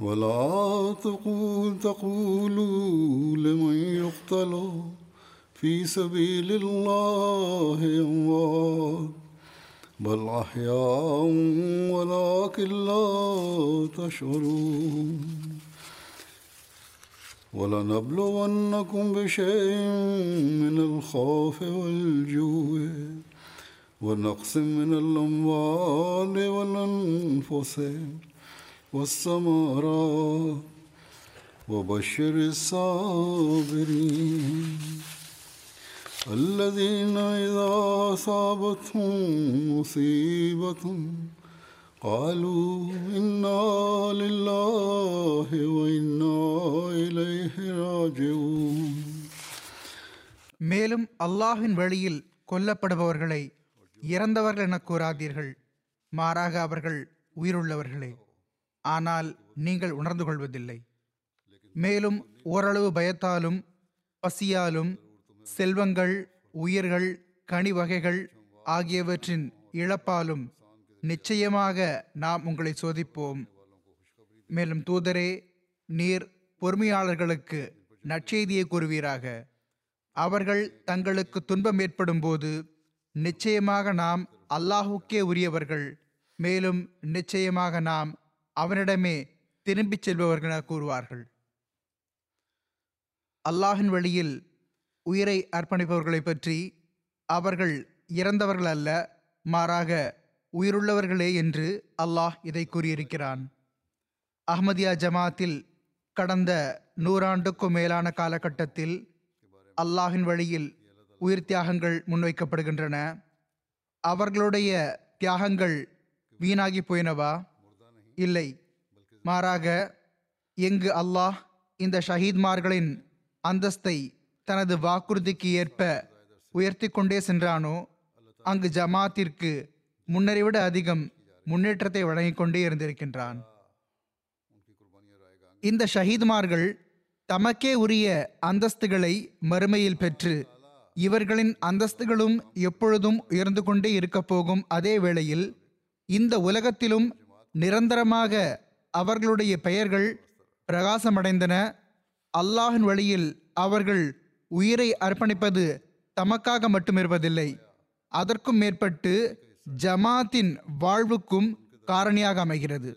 ولا تقول تقولوا لمن يقتل في سبيل الله أموات. بل أحياء ولكن لا تشعرون. ولنبلونكم بشيء من الخوف والجوع. ونقص من الأموال والأنفس. والثمرات وبشر الصابرين الذين إذا أصابتهم مصيبة قالوا إنا لله وإنا إليه راجعون மேலும் அல்லாஹ்வின் வழியில் கொல்லப்படுபவர்களை இறந்தவர்கள் என கூறாதீர்கள் மாறாக அவர்கள் உயிருள்ளவர்களே ஆனால் நீங்கள் உணர்ந்து கொள்வதில்லை மேலும் ஓரளவு பயத்தாலும் பசியாலும் செல்வங்கள் உயிர்கள் கனி வகைகள் ஆகியவற்றின் இழப்பாலும் நிச்சயமாக நாம் உங்களை சோதிப்போம். மேலும் தூதரே நீர் பொறுமையாளர்களுக்கு நற்செய்தியை கூறுவீராக. அவர்கள் தங்களுக்கு துன்பம் ஏற்படும் போது நிச்சயமாக நாம் அல்லாஹுக்கே உரியவர்கள். மேலும் நிச்சயமாக நாம் அவனிடமே திரும்பிச் செல்பவர்கள் என கூறுவார்கள். அல்லாஹின் வழியில் உயிரை அர்ப்பணிப்பவர்களை பற்றி அவர்கள் இறந்தவர்கள் அல்ல மாறாக உயிருள்ளவர்களே என்று அல்லாஹ் இதை கூறியிருக்கிறான். அஹ்மதியா ஜமாத்தில் கடந்த நூறாண்டுக்கும் மேலான காலகட்டத்தில் அல்லாஹின் வழியில் உயிர் தியாகங்கள் முன்வைக்கப்படுகின்றன. அவர்களுடைய தியாகங்கள் வீணாகி போயினவா? இல்லை. மாறாக எங்கு அல்லாஹ் இந்த ஷஹீத்மார்களின் அந்தஸ்தை தனது வாக்குறுதிக்கு ஏற்ப உயர்த்தி கொண்டே சென்றானோ அங்கு ஜமாத்திற்கு முன்னரை விட அதிகம் முன்னேற்றத்தை வழங்கிக் கொண்டே இருந்திருக்கின்றான். இந்த ஷஹீத்மார்கள் தமக்கே உரிய அந்தஸ்துகளை மறுமையில் பெற்று இவர்களின் அந்தஸ்துகளும் எப்பொழுதும் உயர்ந்து கொண்டே இருக்கப் போகும் அதே வேளையில் இந்த உலகத்திலும் நிரந்தரமாக அவர்களுடைய பெயர்கள் பிரகாசமடைந்தன. அல்லாஹின் வழியில் அவர்கள் உயிரை அர்ப்பணிப்பது தமக்காக மட்டுமிருப்பதில்லை. அதற்கும் மேற்பட்டு ஜமாத்தின் வாழ்வுக்கும் காரணியாக அமைகிறது.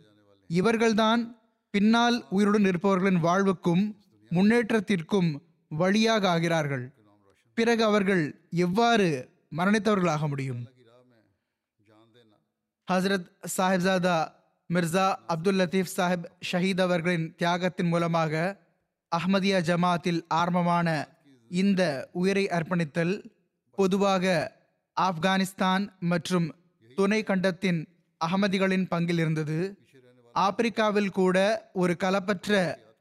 இவர்கள்தான் பின்னால் உயிருடன் இருப்பவர்களின் வாழ்வுக்கும் முன்னேற்றத்திற்கும் வழியாக ஆகிறார்கள். பிறகு அவர்கள் எவ்வாறு மரணித்தவர்களாக முடியும்? ஹசரத் சாஹிப்சாதா மிர்சா அப்துல் லத்தீப் சாஹிப் ஷஹீத் அவர்களின் தியாகத்தின் மூலமாக அஹ்மதியா ஜமாத்தில் ஆரம்பமான இந்த உயிரை அர்ப்பணித்தல் பொதுவாக ஆப்கானிஸ்தான் மற்றும் துணை கண்டத்தின் அகமதிகளின் பங்கில் இருந்தது. ஆப்பிரிக்காவில் கூட ஒரு கலப்பற்ற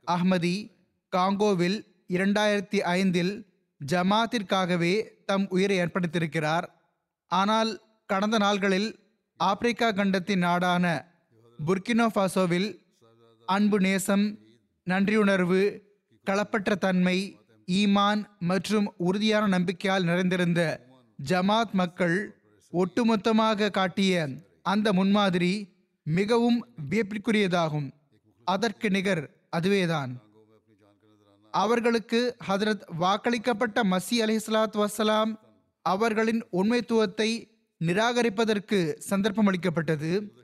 அஹ்மதி காங்கோவில் இரண்டாயிரத்தி ஐந்தில் ஜமாத்திற்காகவே தம் உயிரை அர்ப்பணித்திருக்கிறார். ஆனால் கடந்த நாள்களில் ஆப்பிரிக்கா கண்டத்தின் நாடான புர்கினோ ஃபாசோவில் அன்பு நேசம் நன்றியுணர்வு களப்பற்ற தன்மை ஈமான் மற்றும் உறுதியான நம்பிக்கையால் நிறைந்திருந்த ஜமாத் மக்கள் ஒட்டுமொத்தமாக காட்டிய அந்த முன்மாதிரி மிகவும் வியப்பிற்குரியதாகும். அதற்கு நிகர் அதுவேதான். அவர்களுக்கு ஹதரத் வாக்களிக்கப்பட்ட மசி அலி சலாத் வசலாம் அவர்களின் உண்மைத்துவத்தை நிராகரிப்பதற்கு சந்தர்ப்பம் அளிக்கப்பட்டது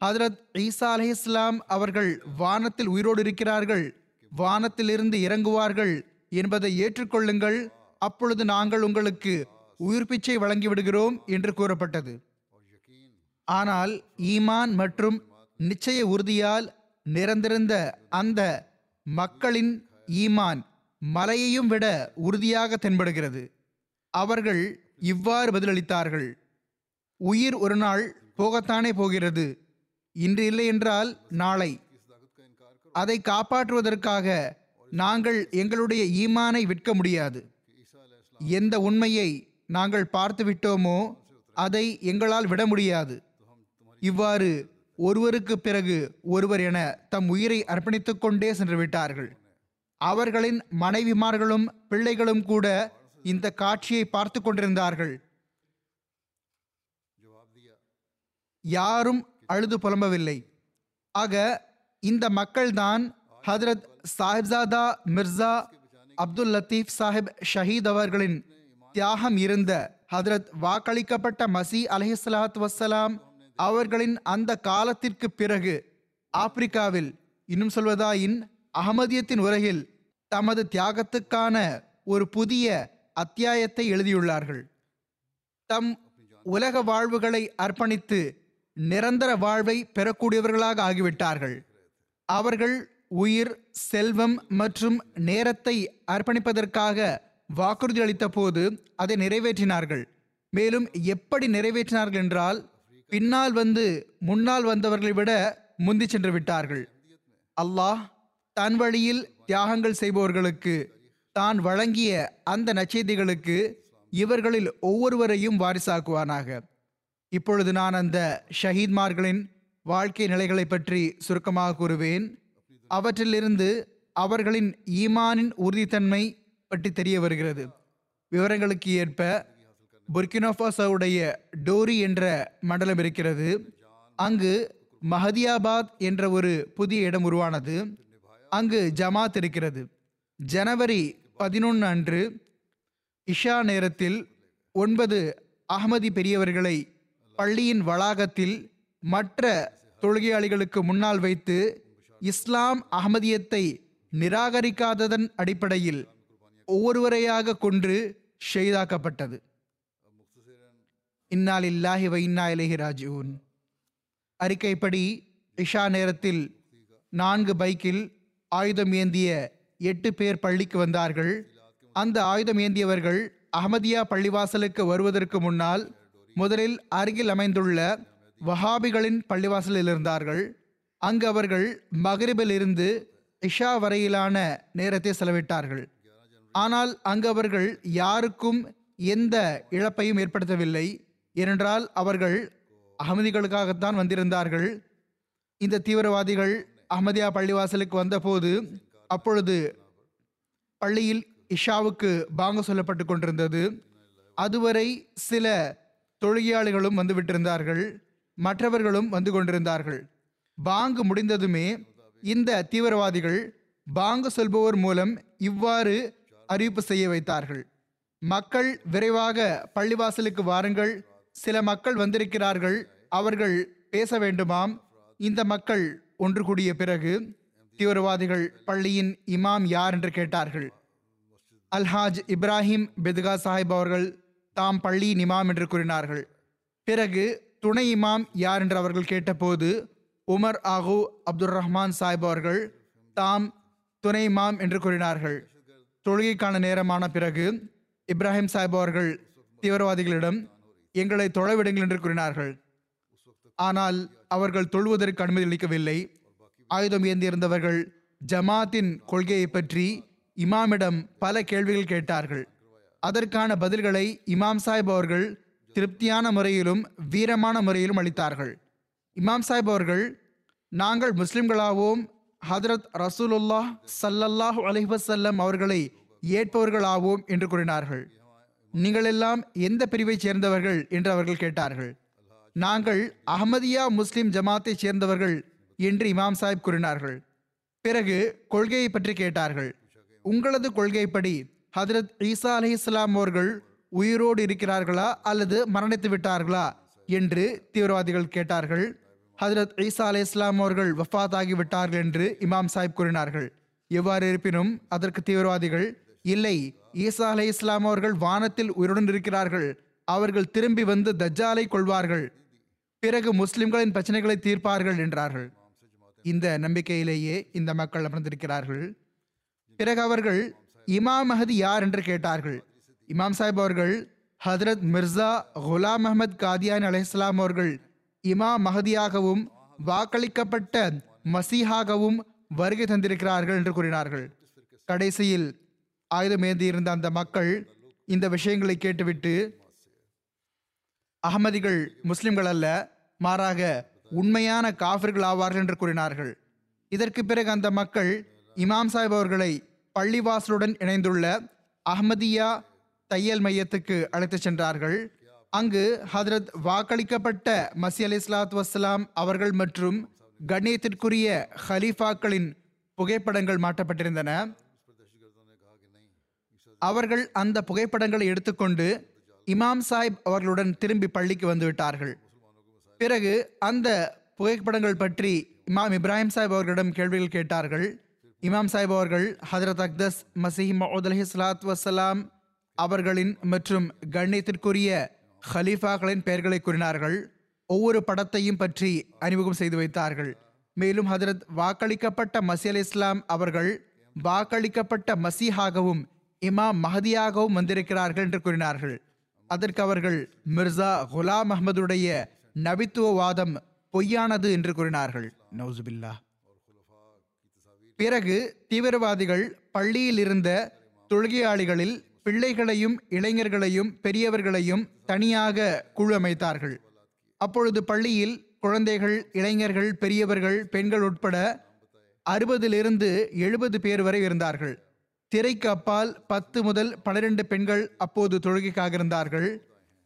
ஹதரத் ஈசா அலி இஸ்லாம் அவர்கள் வானத்தில் உயிரோடு இருக்கிறார்கள் வானத்திலிருந்து இறங்குவார்கள் என்பதை ஏற்றுக்கொள்ளுங்கள். அப்பொழுது நாங்கள் உங்களுக்கு உயிர் பிச்சை வழங்கிவிடுகிறோம் என்று கூறப்பட்டது. ஆனால் ஈமான் மற்றும் நிச்சய உறுதியால் நிறந்திருந்த அந்த மக்களின் ஈமான் மலையையும் விட உறுதியாக தென்படுகிறது. அவர்கள் இவ்வாறு பதிலளித்தார்கள் உயிர் ஒரு நாள் போகத்தானே போகிறது இன்று இல்லை என்றால் நாளை. அதை காப்பாற்றுவதற்காக நாங்கள் எங்களுடைய ஈமானை விற்க முடியாது. எந்த உண்மையை நாங்கள் பார்த்து விட்டோமோ அதை எங்களால் விட முடியாது. இவ்வாறு ஒருவருக்கு பிறகு ஒருவர் என தம் உயிரை அர்ப்பணித்துக் கொண்டே சென்று விட்டார்கள். அவர்களின் மனைவிமார்களும் பிள்ளைகளும் கூட இந்த காட்சியை பார்த்து கொண்டிருந்தார்கள். யாரும் அழுது புலம்பவில்லை. ஆக இந்த மக்கள்தான் ஹதரத் சாஹிப்சாதா மிர்சா அப்துல் லத்தீப் சாஹிப் ஷஹீத் அவர்களின் தியாகம் இருந்த ஹதரத் வாக்களிக்கப்பட்ட மசி அலஹிஸ்லாத் வசலாம் அவர்களின் அந்த காலத்திற்கு பிறகு ஆப்பிரிக்காவில் இன்னும் சொல்வதாயின் அகமதியத்தின் உலகில் தமது தியாகத்துக்கான ஒரு புதிய அத்தியாயத்தை எழுதியுள்ளார்கள். தம் உலக வாழ்வுகளை அர்ப்பணித்து நிரந்தர வாழ்வை பெறக்கூடியவர்களாக ஆகிவிட்டார்கள். அவர்கள் உயிர் செல்வம் மற்றும் நேரத்தை அர்ப்பணிப்பதற்காக வாக்குறுதி அளித்த போது அதை நிறைவேற்றினார்கள். மேலும் எப்படி நிறைவேற்றினார்கள் என்றால் பின்னால் வந்து முன்னால் வந்தவர்களை விட முந்தி சென்று விட்டார்கள். அல்லாஹ் தன் வழியில் தியாகங்கள் செய்பவர்களுக்கு தான் வழங்கிய அந்த நச்செய்திகளுக்கு இவர்களில் ஒவ்வொருவரையும் வாரிசாக்குவானாக. இப்பொழுது நான் அந்த ஷஹீத்மார்களின் வாழ்க்கை நிலைகளை பற்றி சுருக்கமாக கூறுவேன். அவற்றிலிருந்து அவர்களின் ஈமானின் உறுதித்தன்மை பற்றி தெரிய வருகிறது. விவரங்களுக்கு ஏற்ப புர்கினோபாசோவுடைய டோரி என்ற மண்டலம் இருக்கிறது. அங்கு மஹதியாபாத் என்ற ஒரு புதிய இடம் உருவானது. அங்கு ஜமாத் இருக்கிறது. ஜனவரி பதினொன்று அன்று இஷா நேரத்தில் ஒன்பது அகமதி பெரியவர்களை பள்ளியின் வளாகத்தில் மற்ற தொழுகையாளிகளுக்கு முன்னால் வைத்து இஸ்லாம் அகமதியத்தை நிராகரிக்காததன் அடிப்படையில் ஒவ்வொருவரையாக கொன்று ஷெய்தாக்கப்பட்டது. இன்னால் இல்லாஹி வைன்னா இன்னா இலைஹி அறிக்கைப்படி இஷா நேரத்தில் நான்கு பைக்கில் ஆயுதம் ஏந்திய எட்டு பேர் பள்ளிக்கு வந்தார்கள். அந்த ஆயுதம் ஏந்தியவர்கள் அகமதியா பள்ளிவாசலுக்கு வருவதற்கு முன்னால் முதலில் அருகில் அமைந்துள்ள வஹாபிகளின் பள்ளிவாசலில் இருந்தார்கள். அங்கு அவர்கள் மகரிபில் இருந்து இஷா வரையிலான நேரத்தை செலவிட்டார்கள். ஆனால் அங்கு அவர்கள் யாருக்கும் எந்த இழப்பையும் ஏற்படுத்தவில்லை. ஏனென்றால் அவர்கள் அகமதிகளுக்காகத்தான் வந்திருந்தார்கள். இந்த தீவிரவாதிகள் அஹமதியா பள்ளிவாசலுக்கு வந்தபோது அப்பொழுது பள்ளியில் இஷாவுக்கு பாங்க சொல்லப்பட்டு கொண்டிருந்தது. அதுவரை சில தொழுகையாளிகளும் வந்துவிட்டிருந்தார்கள் மற்றவர்களும் வந்து கொண்டிருந்தார்கள். பாங்கு முடிந்ததுமே இந்த தீவிரவாதிகள் பாங்கு சொல்பவர் மூலம் இவ்வாறு அறிவிப்பு செய்ய வைத்தார்கள். மக்கள் விரைவாக பள்ளிவாசலுக்கு வாருங்கள் சில மக்கள் வந்திருக்கிறார்கள் அவர்கள் பேச வேண்டுமாம். இந்த மக்கள் ஒன்று கூடிய பிறகு தீவிரவாதிகள் பள்ளியின் இமாம் யார் என்று கேட்டார்கள். அல்ஹாஜ் இப்ராஹிம் பெதுகா சாஹிப் அவர்கள் தாம் பள்ளியின் இமாம் என்று கூறினார்கள். பிறகு துணை இமாம் யார் என்று அவர்கள் கேட்டபோது உமர் ஆகு அப்துல் ரஹ்மான் சாஹிப் அவர்கள் தாம் துணை இமாம் என்று கூறினார்கள். தொழுகைக்கான நேரமான பிறகு இப்ராஹிம் சாஹிப் அவர்கள் தீவிரவாதிகளிடம் எங்களை தொலைவிடுங்கள் என்று கூறினார்கள். ஆனால் அவர்கள் தொழுவதற்கு அனுமதி அளிக்கவில்லை. ஆயுதம் ஏந்தியிருந்தவர்கள் ஜமாத்தின் கொள்கையை பற்றி இமாமிடம் பல கேள்விகள் கேட்டார்கள். அதற்கான பதில்களை இமாம் சாஹிப் அவர்கள் திருப்தியான முறையிலும் வீரமான முறையிலும் அளித்தார்கள். இமாம் சாஹிப் அவர்கள் நாங்கள் முஸ்லிம்களாவோம். ஹதரத் ரசூலுல்லாஹ் சல்லல்லாஹ் அலிஹசல்லம் அவர்களை ஏற்பவர்களாவோம் என்று கூறினார்கள். நீங்கள் எல்லாம் எந்த பிரிவைச் சேர்ந்தவர்கள்? என்று அவர்கள் கேட்டார்கள். நாங்கள் அஹமதியா முஸ்லிம் ஜமாத்தைச் சேர்ந்தவர்கள் என்று இமாம் சாஹிப் கூறினார்கள். பிறகு கொள்கையை பற்றி கேட்டார்கள். உங்களது கொள்கைப்படி ஹதரத் ஈசா அலி இஸ்லாம் அவர்கள் உயிரோடு இருக்கிறார்களா அல்லது மரணித்து விட்டார்களா என்று தீவிரவாதிகள் கேட்டார்கள். ஹதரத் ஈசா அலி இஸ்லாம் அவர்கள் வஃபாத் ஆகிவிட்டார்கள் என்று இமாம் சாஹிப் கூறினார்கள். எவ்வாறு இருப்பினும் அதற்கு தீவிரவாதிகள் இல்லை ஈசா அலி இஸ்லாம் அவர்கள் வானத்தில் உயிருடன் இருக்கிறார்கள் அவர்கள் திரும்பி வந்து தஜ்ஜாலை கொள்வார்கள் பிறகு முஸ்லிம்களின் பிரச்சனைகளை தீர்ப்பார்கள் என்றார்கள். இந்த நம்பிக்கையிலேயே இந்த மக்கள் அமர்ந்திருக்கிறார்கள். பிறகு அவர்கள் இமாம் மஹதி யார் என்று கேட்டார்கள். இமாம் சாஹிப் அவர்கள் ஹதரத் மிர்சா குலாம் அஹமத் காதியான் அலைஹிஸ்லாம் அவர்கள் இமாம் மஹதியாகவும் வாக்களிக்கப்பட்ட மசீஹாகவும் வருகை தந்திருக்கிறார்கள் என்று கூறினார்கள். கடைசியில் ஆயுதம் ஏந்தியிருந்த அந்த மக்கள் இந்த விஷயங்களை கேட்டுவிட்டு அகமதிகள் முஸ்லிம்கள் அல்ல மாறாக உண்மையான காஃபிர்கள் ஆவார்கள் என்று கூறினார்கள். இதற்கு பிறகு அந்த மக்கள் இமாம் சாஹிப் அவர்களை பள்ளிவாசலுடன் இணைந்துள்ள அஹ்மதியா தையல் மையத்துக்கு அழைத்துச் சென்றார்கள். அங்கு ஹதரத் வாக்களிக்கப்பட்ட மசி அலி இஸ்லாத் வஸ்லாம் அவர்கள் மற்றும் கண்ணியத்திற்குரிய ஹலீஃபாக்களின் புகைப்படங்கள் மாட்டப்பட்டிருந்தன அவர்கள் அந்த புகைப்படங்களை எடுத்துக்கொண்டு இமாம் சாஹிப் அவர்களுடன் திரும்பி பள்ளிக்கு வந்துவிட்டார்கள் பிறகு அந்த புகைப்படங்கள் பற்றி இமாம் இப்ராஹிம் சாஹிப் அவர்களிடம் கேள்விகள் கேட்டார்கள். இமாம் சாஹிப் அவர்கள் ஹதரத் அக்தஸ் மசீஹ் அலஹி சலாத் வசலாம் அவர்களின் மற்றும் கண்ணியத்திற்குரிய ஹலீஃபாக்களின் பெயர்களை கூறினார்கள். ஒவ்வொரு படத்தையும் பற்றி அறிமுகம் செய்து வைத்தார்கள். மேலும் ஹதரத் வாக்களிக்கப்பட்ட மசி அலி இஸ்லாம் அவர்கள் வாக்களிக்கப்பட்ட மசீஹாகவும் இமாம் மஹதியாகவும் வந்திருக்கிறார்கள் என்று கூறினார்கள். அதற்கு அவர்கள் மிர்சா குலாம் அஹ்மதுடைய நபித்துவ வாதம் பொய்யானது என்று கூறினார்கள். நௌசுபில்லா பிறகு தீவிரவாதிகள் பள்ளியில் இருந்த தொழுகையாளிகளில் பிள்ளைகளையும் இளைஞர்களையும் பெரியவர்களையும் தனியாக குழு அமைத்தார்கள் அப்பொழுது பள்ளியில் குழந்தைகள் இளைஞர்கள் பெரியவர்கள் பெண்கள் உட்பட அறுபதிலிருந்து எழுபது பேர் வரை இருந்தார்கள். திரைக்கு அப்பால் பத்து முதல் பன்னிரண்டு பெண்கள் அப்போது தொழுகைக்காக இருந்தார்கள்.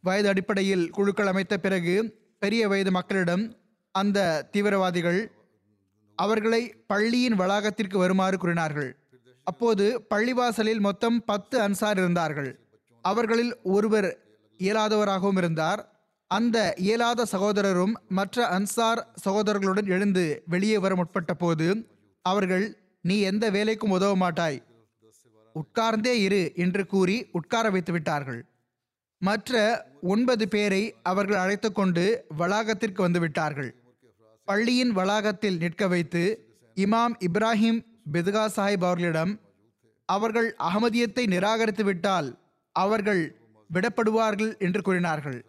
வயது அடிப்படையில் குழுக்கள் அமைத்த பிறகு பெரிய வயது மக்களிடம் அந்த தீவிரவாதிகள் அவர்களை பள்ளியின் வளாகத்திற்கு வருமாறு கூறினார்கள். அப்போது பள்ளிவாசலில் மொத்தம் பத்து அன்சார் இருந்தார்கள். அவர்களில் ஒருவர் இயலாதவராகவும் இருந்தார். அந்த இயலாத சகோதரரும் மற்ற அன்சார் சகோதரர்களுடன் எழுந்து வெளியே வர முற்பட்ட போது அவர்கள் நீ எந்த வேலைக்கும் உதவ மாட்டாய். உட்கார்ந்தே இரு என்று கூறி உட்கார வைத்து விட்டார்கள். மற்ற ஒன்பது பேரை அவர்கள் அழைத்து கொண்டு வளாகத்திற்கு வந்து விட்டார்கள். பள்ளியின் வளாகத்தில் நிற்க வைத்து இமாம் இப்ராஹிம் பெதுகா சாஹிப் அவர்களிடம் அவர்கள் அகமதியத்தை நிராகரித்து விட்டால் அவர்கள் விடப்படுவார்கள் என்று கூறினார்கள்.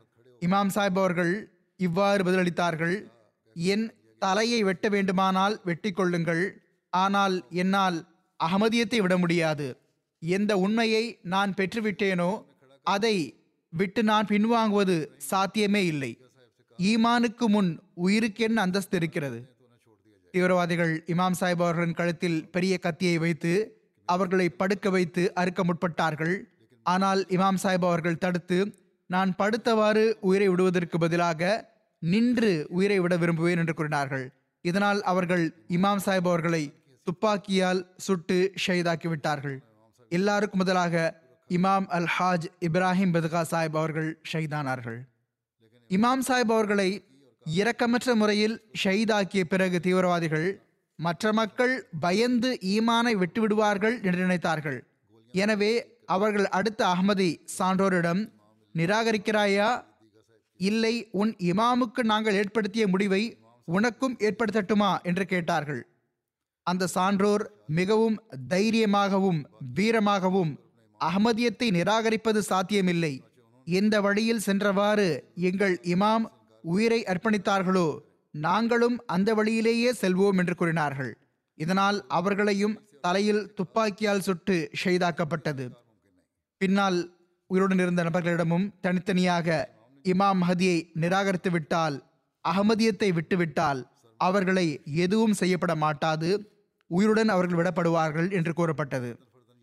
இமாம் சாஹிப் அவர்கள் இவ்வாறு பதிலளித்தார்கள் என் தலையை வெட்ட வேண்டுமானால் வெட்டி கொள்ளுங்கள் ஆனால் என்னால் அகமதியத்தை விட முடியாது. எந்த உண்மையை நான் பெற்றுவிட்டேனோ அதை விட்டு நான் பின்வாங்குவது சாத்தியமே இல்லை. ஈமானுக்கு முன் உயிருக்கென்ன அந்தஸ்து இருக்கிறது? தீவிரவாதிகள் இமாம் சாஹிப் அவர்களின் கழுத்தில் பெரிய கத்தியை வைத்து அவர்களை படுக்க வைத்து அறுக்க முற்பட்டார்கள். ஆனால் இமாம் சாஹிப் அவர்கள் தடுத்து நான் படுத்தவாறு உயிரை விடுவதற்கு பதிலாக நின்று உயிரை விட விரும்புவேன் என்று கூறினார்கள். இதனால் அவர்கள் இமாம் சாஹிப் அவர்களை துப்பாக்கியால் சுட்டு ஷஹீதாக்கி விட்டார்கள் எல்லாருக்கும் முதலாக இமாம் அல் ஹாஜ் இப்ராஹிம் பதுகா சாஹிப் அவர்கள் ஷஹீதானார்கள். இமாம் சாஹிப் அவர்களை இரக்கமற்ற முறையில் ஷஹீதாக்கிய பிறகு தீவிரவாதிகள் மற்ற மக்கள் பயந்து ஈமானை விட்டுவிடுவார்கள் என்று நினைத்தார்கள். எனவே அவர்கள் அடுத்த அகமதி சான்றோரிடம் நிராகரிக்கிறாயா? இல்லை உன் இமாமுக்கு நாங்கள் ஏற்படுத்திய முடிவை உனக்கும் ஏற்படுத்தட்டுமா? என்று கேட்டார்கள். அந்த சான்றோர் மிகவும் தைரியமாகவும் வீரமாகவும் அகமதியத்தை நிராகரிப்பது சாத்தியமில்லை. எந்த வழியில் சென்றவாறு எங்கள் இமாம் உயிரை அர்ப்பணித்தார்களோ நாங்களும் அந்த வழியிலேயே செல்வோம் என்று கூறினார்கள். இதனால் அவர்களையும் தலையில் துப்பாக்கியால் சுட்டு ஷெய்தாக்கப்பட்டது பின்னால் உயிருடன் இருந்த நபர்களிடமும் தனித்தனியாக இமாம் மஹதியை நிராகரித்து விட்டால் அகமதியத்தை விட்டுவிட்டால் அவர்களை எதுவும் செய்யப்பட மாட்டாது உயிருடன் அவர்கள் விடப்படுவார்கள் என்று கூறப்பட்டது.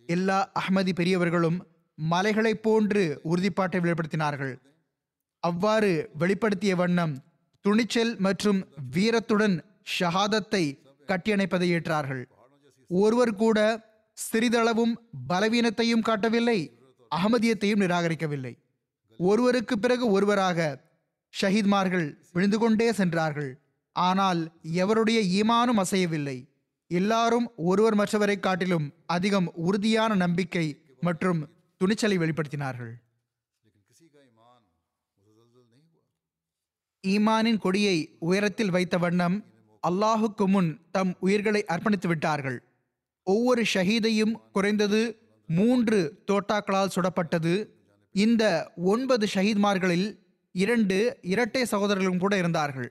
எல்லா அகமதி பெரியவர்களும் மலைகளைப் போன்று உறுதிப்பாட்டை வெளிப்படுத்தினார்கள். அவ்வாறு வெளிப்படுத்திய வண்ணம் துணிச்சல் மற்றும் வீரத்துடன் ஷஹாதத்தை கட்டியணைப்பதை ஏற்றார்கள். ஒருவர் கூட சிறிதளவும் பலவீனத்தையும் காட்டவில்லை அகமதியத்தையும் நிராகரிக்கவில்லை. ஒருவருக்கு பிறகு ஒருவராக ஷஹீத்மார்கள் விழுந்து கொண்டே சென்றார்கள். ஆனால் எவருடைய ஈமானும் அசையவில்லை. எல்லாரும் ஒருவர் மற்றவரை காட்டிலும் அதிகம் உறுதியான நம்பிக்கை மற்றும் துணிச்சலை வெளிப்படுத்தினார்கள். ஈமானின் கொடியை உயரத்தில் வைத்த வண்ணம் அல்லாஹுக்கு முன் தம் உயிர்களை அர்ப்பணித்து விட்டார்கள். ஒவ்வொரு ஷஹீதையும் குறைந்தது மூன்று தோட்டாக்களால் சுடப்பட்டது. இந்த ஒன்பது ஷஹீத்மார்களில் இரண்டு இரட்டை சகோதரர்களும் கூட இருந்தார்கள்.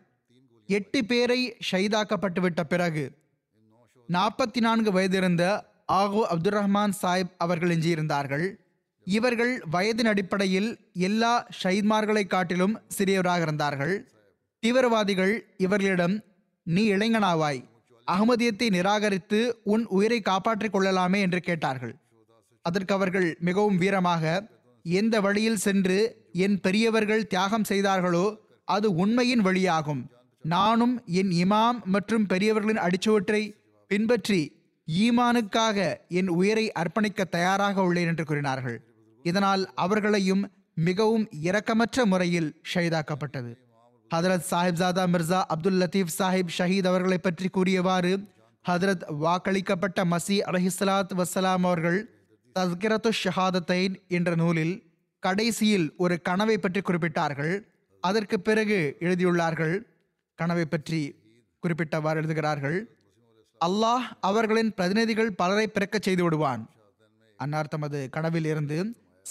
எட்டு பேரை ஷஹீதாக்கப்பட்டு விட்ட பிறகு நாற்பத்தி நான்கு வயதிருந்த ஆகோ அப்துல் ரஹ்மான் சாஹிப் அவர்கள் எஞ்சியிருந்தார்கள். இவர்கள் வயதின் அடிப்படையில் எல்லா ஷஹீத்மார்களை காட்டிலும் சிறியவராக இருந்தார்கள். தீவிரவாதிகள் இவர்களிடம் நீ இளைஞனாவாய் அகமதியத்தை நிராகரித்து உன் உயிரை காப்பாற்றிக் கொள்ளலாமே என்று கேட்டார்கள். அதற்கு அவர்கள் மிகவும் வீரமாக எந்த வழியில் சென்று என் பெரியவர்கள் தியாகம் செய்தார்களோ அது உண்மையின் வழியாகும். நானும் என் இமாம் மற்றும் பெரியவர்களின் அடிச்சுவற்றை பின்பற்றி ஈமானுக்காக என் உயிரை அர்ப்பணிக்க தயாராக உள்ளேன் என்று கூறினார்கள். இதனால் அவர்களையும் மிகவும் இரக்கமற்ற முறையில் ஷஹீதாக்கப்பட்டது. ஹதரத் சாஹிப்சாதா மிர்சா அப்துல் லத்தீப் சாஹிப் ஷஹீத் அவர்களை பற்றி கூறியவாறு ஹதரத் வாக்களிக்கப்பட்ட மசி அலஹிஸ்லாத் வசலாம் அவர்கள் தஸ்கிரத்து ஷஹாதத்தைன் என்ற நூலில் கடைசியில் ஒரு கனவை பற்றி குறிப்பிட்டார்கள். அதற்கு பிறகு எழுதியுள்ளார்கள் கனவை பற்றி குறிப்பிட்டவாறு எழுதுகிறார்கள் அல்லாஹ் அவர்களின் பிரதிநிதிகள் பலரை பிறக்கச் செய்து விடுவான் அன்னார் தமது கனவில் இருந்து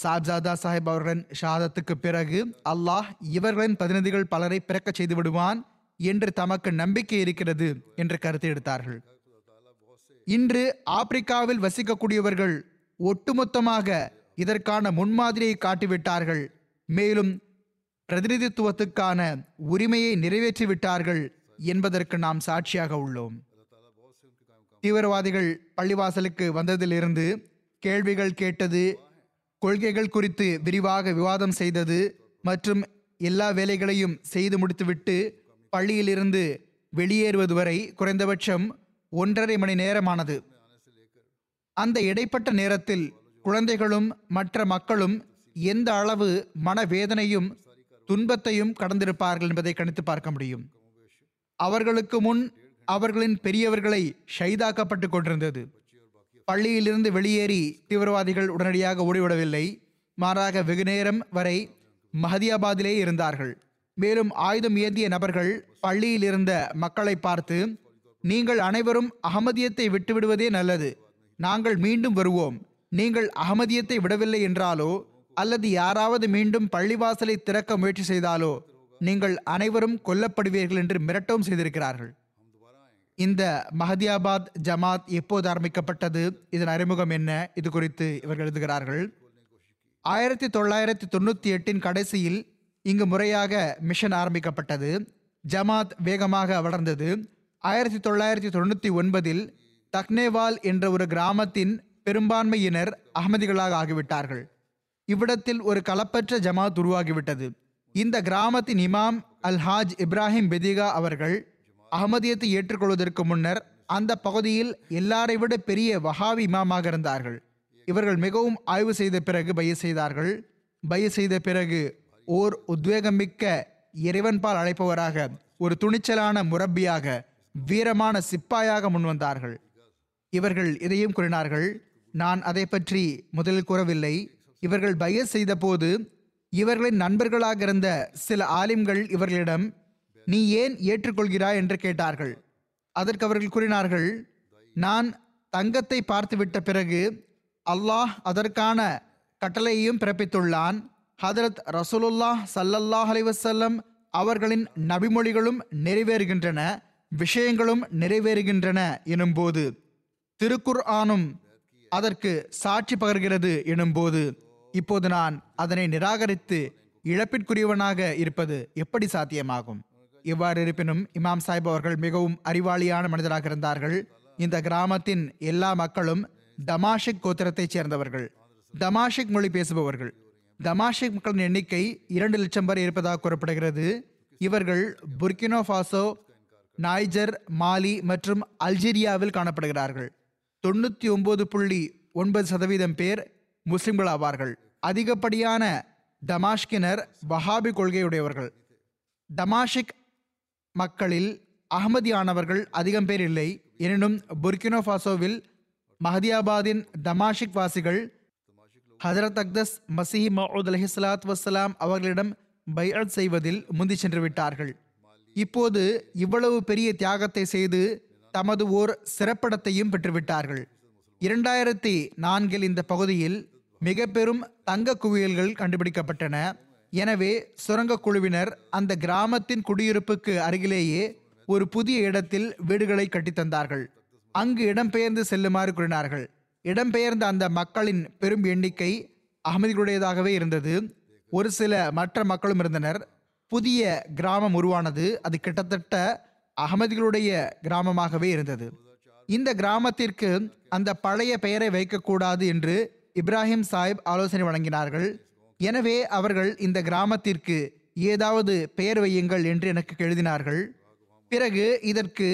சாப்ஜாதா சாஹிப் அவர்களின் ஷாதத்துக்கு பிறகு அல்லாஹ் இவர்களின் பிரதிநிதிகள் பலரை பிறக்கச் செய்து விடுவான் என்று தமக்கு நம்பிக்கை இருக்கிறது என்று கருத்து எடுத்தார்கள். இன்று ஆப்பிரிக்காவில் வசிக்கக்கூடியவர்கள் ஒட்டுமொத்தமாக இதற்கான முன்மாதிரியை காட்டிவிட்டார்கள். மேலும் பிரதிநிதித்துவத்துக்கான உரிமையை நிறைவேற்றிவிட்டார்கள் என்பதற்கு நாம் சாட்சியாக உள்ளோம். தீவிரவாதிகள் பள்ளிவாசலுக்கு வந்ததிலிருந்து கேள்விகள் கேட்டது கொள்கைகள் குறித்து விரிவாக விவாதம் செய்தது மற்றும் எல்லா வேலைகளையும் செய்து முடித்துவிட்டு பள்ளியிலிருந்து வெளியேறுவது வரை குறைந்தபட்சம் ஒன்றரை மணி நேரமானது. அந்த இடைப்பட்ட நேரத்தில் குழந்தைகளும் மற்ற மக்களும் எந்த அளவு மனவேதனையும் துன்பத்தையும் கடந்திருப்பார்கள் என்பதை கணித்து பார்க்க முடியும். அவர்களுக்கு முன் அவர்களின் பெரியவர்களை ஷைதாக்கப்பட்டு கொண்டிருந்தது. பள்ளியிலிருந்து வெளியேறி தீவிரவாதிகள் உடனடியாக ஓடிவிடவில்லை. மாறாக வெகுநேரம் வரை மஹதியாபாதிலே இருந்தார்கள். மேலும் ஆயுதம் ஏந்திய நபர்கள் பள்ளியில் இருந்த மக்களை பார்த்து நீங்கள் அனைவரும் அகமதியத்தை விட்டுவிடுவதே நல்லது. நாங்கள் மீண்டும் வருவோம். நீங்கள் அகமதியத்தை விடவில்லை என்றாலோ அல்லது யாராவது மீண்டும் பள்ளிவாசலை திறக்க முயற்சி செய்தாலோ நீங்கள் அனைவரும் கொல்லப்படுவீர்கள் என்று மிரட்டவும் செய்திருக்கிறார்கள். இந்த மஹதியாபாத் ஜமாத் எப்போது ஆரம்பிக்கப்பட்டது? இதன் அறிமுகம் என்ன? இது குறித்து இவர்கள் எழுதுகிறார்கள். ஆயிரத்தி தொள்ளாயிரத்தி தொண்ணூற்றி எட்டின் கடைசியில் இங்கு முறையாக மிஷன் ஆரம்பிக்கப்பட்டது. ஜமாத் வேகமாக வளர்ந்தது. ஆயிரத்தி தொள்ளாயிரத்தி தொண்ணூற்றி ஒன்பதில் தக்னேவால் என்ற ஒரு கிராமத்தின் பெரும்பான்மையினர் அகமதிகளாக ஆகிவிட்டார்கள். இவ்விடத்தில் ஒரு களப்பற்ற ஜமாத் உருவாகிவிட்டது. இந்த கிராமத்தின் இமாம் அல்ஹாஜ் இப்ராஹிம் பெதிகா அவர்கள் அகமதியத்தை ஏற்றுக்கொள்வதற்கு முன்னர் அந்த பகுதியில் எல்லாரை விட பெரிய வஹாவி இமாமாக இருந்தார்கள். இவர்கள் மிகவும் ஆய்வு செய்த பிறகு பய செய்தார்கள். பய செய்த பிறகு ஓர் உத்வேகமிக்க இறைவன்பால் அழைப்பவராக ஒரு துணிச்சலான முரப்பியாக வீரமான சிப்பாயாக முன்வந்தார்கள். இவர்கள் இதையும் கூறினார்கள் நான் அதை பற்றி முதலில் கூறவில்லை. இவர்கள் பய செய்த போது இவர்களின் நண்பர்களாக இருந்த சில ஆலிம்கள் இவர்களிடம் நீ ஏன் ஏற்றுக்கொள்கிறாய் என்று கேட்டார்கள். அதற்கு அவர்கள் கூறினார்கள் நான் தங்கத்தை பார்த்துவிட்ட பிறகு அல்லாஹ் அதற்கான கட்டளையையும் பிறப்பித்துள்ளான். ஹதரத் ரசூலுல்லாஹ் சல்லல்லாஹ் அலைவசல்லம் அவர்களின் நபிமொழிகளும் நிறைவேறுகின்றன விஷயங்களும் நிறைவேறுகின்றன எனும்போது திருக்குர் ஆனும் அதற்கு சாட்சி பகர்கிறது எனும்போது இப்போது நான் அதனை நிராகரித்து இழப்பிற்குரியவனாக இருப்பது எப்படி சாத்தியமாகும்? இவ்வாறு இருப்பினும் இமாம் சாஹிப் அவர்கள் மிகவும் அறிவாளியான மனிதராக இருந்தார்கள். இந்த கிராமத்தின் எல்லா மக்களும் தமாஷிக் கோத்திரத்தைச் சேர்ந்தவர்கள். தமாஷிக் மொழி பேசுபவர்கள். தமாஷிக் மக்களின் எண்ணிக்கை இரண்டு லட்சம் பேர் இருப்பதாக கூறப்படுகிறது. இவர்கள் புர்கினோ ஃபாசோ நாய்ஜர் மாலி மற்றும் அல்ஜீரியாவில் காணப்படுகிறார்கள். தொண்ணூற்றி ஒன்பது புள்ளி ஒன்பது சதவீதம் பேர் முஸ்லிம்கள் ஆவார்கள். அதிகப்படியான தமாஷ்கினர் வஹாபி கொள்கையுடையவர்கள். தமாஷிக் மக்களில் அகமதியானவர்கள் அதிகம் பேர் இல்லை. எனினும் புர்கினோ ஃபாசோவில் மஹதியாபாதின் தமாஷிக் வாசிகள் ஹதரத் அக்தஸ் மசீஹ் மவுத் அலஹிஸ்லாத் வசலாம் அவர்களிடம் பைஅத் செய்வதில் முந்தி சென்று விட்டார்கள். இப்போது இவ்வளவு பெரிய தியாகத்தை செய்து தமது ஓர் சிறப்பிடத்தையும் பெற்றுவிட்டார்கள். இரண்டாயிரத்தி நான்கில் இந்த பகுதியில் மிக பெரும் தங்க குவியல்கள் கண்டுபிடிக்கப்பட்டன. எனவே சுரங்க குழுவினர் அந்த கிராமத்தின் குடியிருப்புக்கு அருகிலேயே ஒரு புதிய இடத்தில் வீடுகளை கட்டித்தந்தார்கள் அங்கு இடம்பெயர்ந்து செல்லுமாறு கூறினார்கள். இடம்பெயர்ந்த அந்த மக்களின் பெரும் எண்ணிக்கை அகமதிகளுடையதாகவே இருந்தது. ஒரு சில மற்ற மக்களும் இருந்தனர். புதிய கிராமம் உருவானது அது கிட்டத்தட்ட அகமதிகளுடைய கிராமமாகவே இருந்தது. இந்த கிராமத்திற்கு அந்த பழைய பெயரை வைக்கக்கூடாது என்று இப்ராஹிம் சாஹிப் ஆலோசனை வழங்கினார்கள். எனவே அவர்கள் இந்த கிராமத்திற்கு ஏதாவது பெயர் வையுங்கள் என்று எனக்கு எழுதினார்கள் பிறகு இதற்கு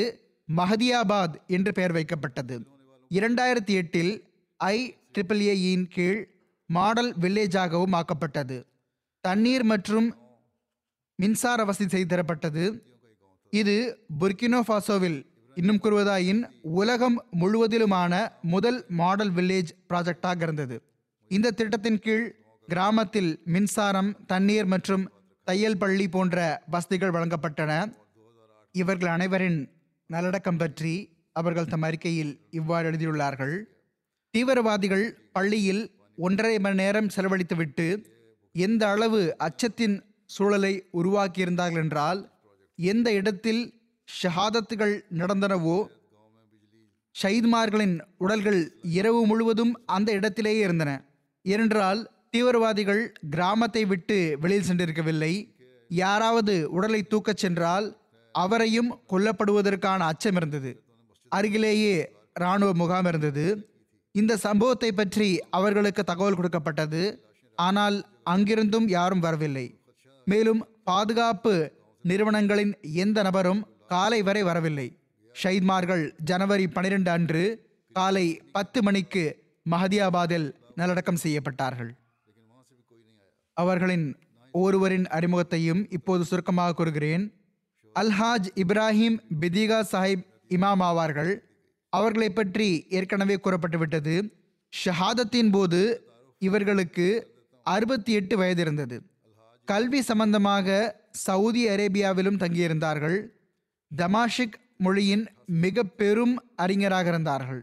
மஹதியாபாத் என்று பெயர் வைக்கப்பட்டது. இரண்டாயிரத்தி எட்டில் ஐ ட்ரிபிள் ஏயின் கீழ் மாடல் வில்லேஜாகவும் ஆக்கப்பட்டது. தண்ணீர் மற்றும் மின்சார வசதி செய்து தரப்பட்டது. இது புர்கினோஃபாசோவில் இன்னும் கூறுவதாயின் உலகம் முழுவதிலுமான முதல் மாடல் வில்லேஜ் ப்ராஜெக்டாக இருந்தது. இந்த திட்டத்தின் கீழ் கிராமத்தில் மின்சாரம் தண்ணீர் மற்றும் தையல் பள்ளி போன்ற வசதிகள் வழங்கப்பட்டன. இவர்கள் அனைவரின் நல்லடக்கம் பற்றி அவர்கள் தம் அறிக்கையில் இவ்வாறு எழுதியுள்ளார்கள். தீவிரவாதிகள் பள்ளியில் ஒன்றரை மணி நேரம் செலவழித்துவிட்டு எந்த அளவு அச்சத்தின் சூழலை உருவாக்கியிருந்தார்கள் என்றால் எந்த இடத்தில் ஷஹாதத்துகள் நடந்தனவோ ஷஹீத்மார்களின் உடல்கள் இரவு முழுவதும் அந்த இடத்திலேயே இருந்தன. ஏனென்றால் தீவிரவாதிகள் கிராமத்தை விட்டு வெளியில் சென்றிருக்கவில்லை. யாராவது உடலை தூக்கச் சென்றால் அவரையும் கொல்லப்படுவதற்கான அச்சம் இருந்தது. அருகிலேயே இராணுவ முகாம் இருந்தது. இந்த சம்பவத்தை பற்றி அவர்களுக்கு தகவல் கொடுக்கப்பட்டது. ஆனால் அங்கிருந்தும் யாரும் வரவில்லை. மேலும் பாதுகாப்பு நிறுவனங்களின் எந்த நபரும் காலை வரை வரவில்லை. ஷைத்மார்கள் ஜனவரி பனிரெண்டு அன்று காலை பத்து மணிக்கு மஹதியாபாத்தில் நல்லடக்கம் செய்யப்பட்டார்கள். அவர்களின் ஒருவரின் அறிமுகத்தையும் இப்போது சுருக்கமாக கூறுகிறேன். அல்ஹாஜ் இப்ராஹிம் பிதிகா சாஹிப் இமாம் ஆவார்கள். அவர்களை பற்றி ஏற்கனவே கூறப்பட்டுவிட்டது. ஷஹாதத்தின் போது இவர்களுக்கு அறுபத்தி எட்டு வயது இருந்தது கல்வி சம்பந்தமாக சவுதி அரேபியாவிலும் தங்கியிருந்தார்கள். தமாஷிக் மொழியின் மிக பெரும் அறிஞராக இருந்தார்கள்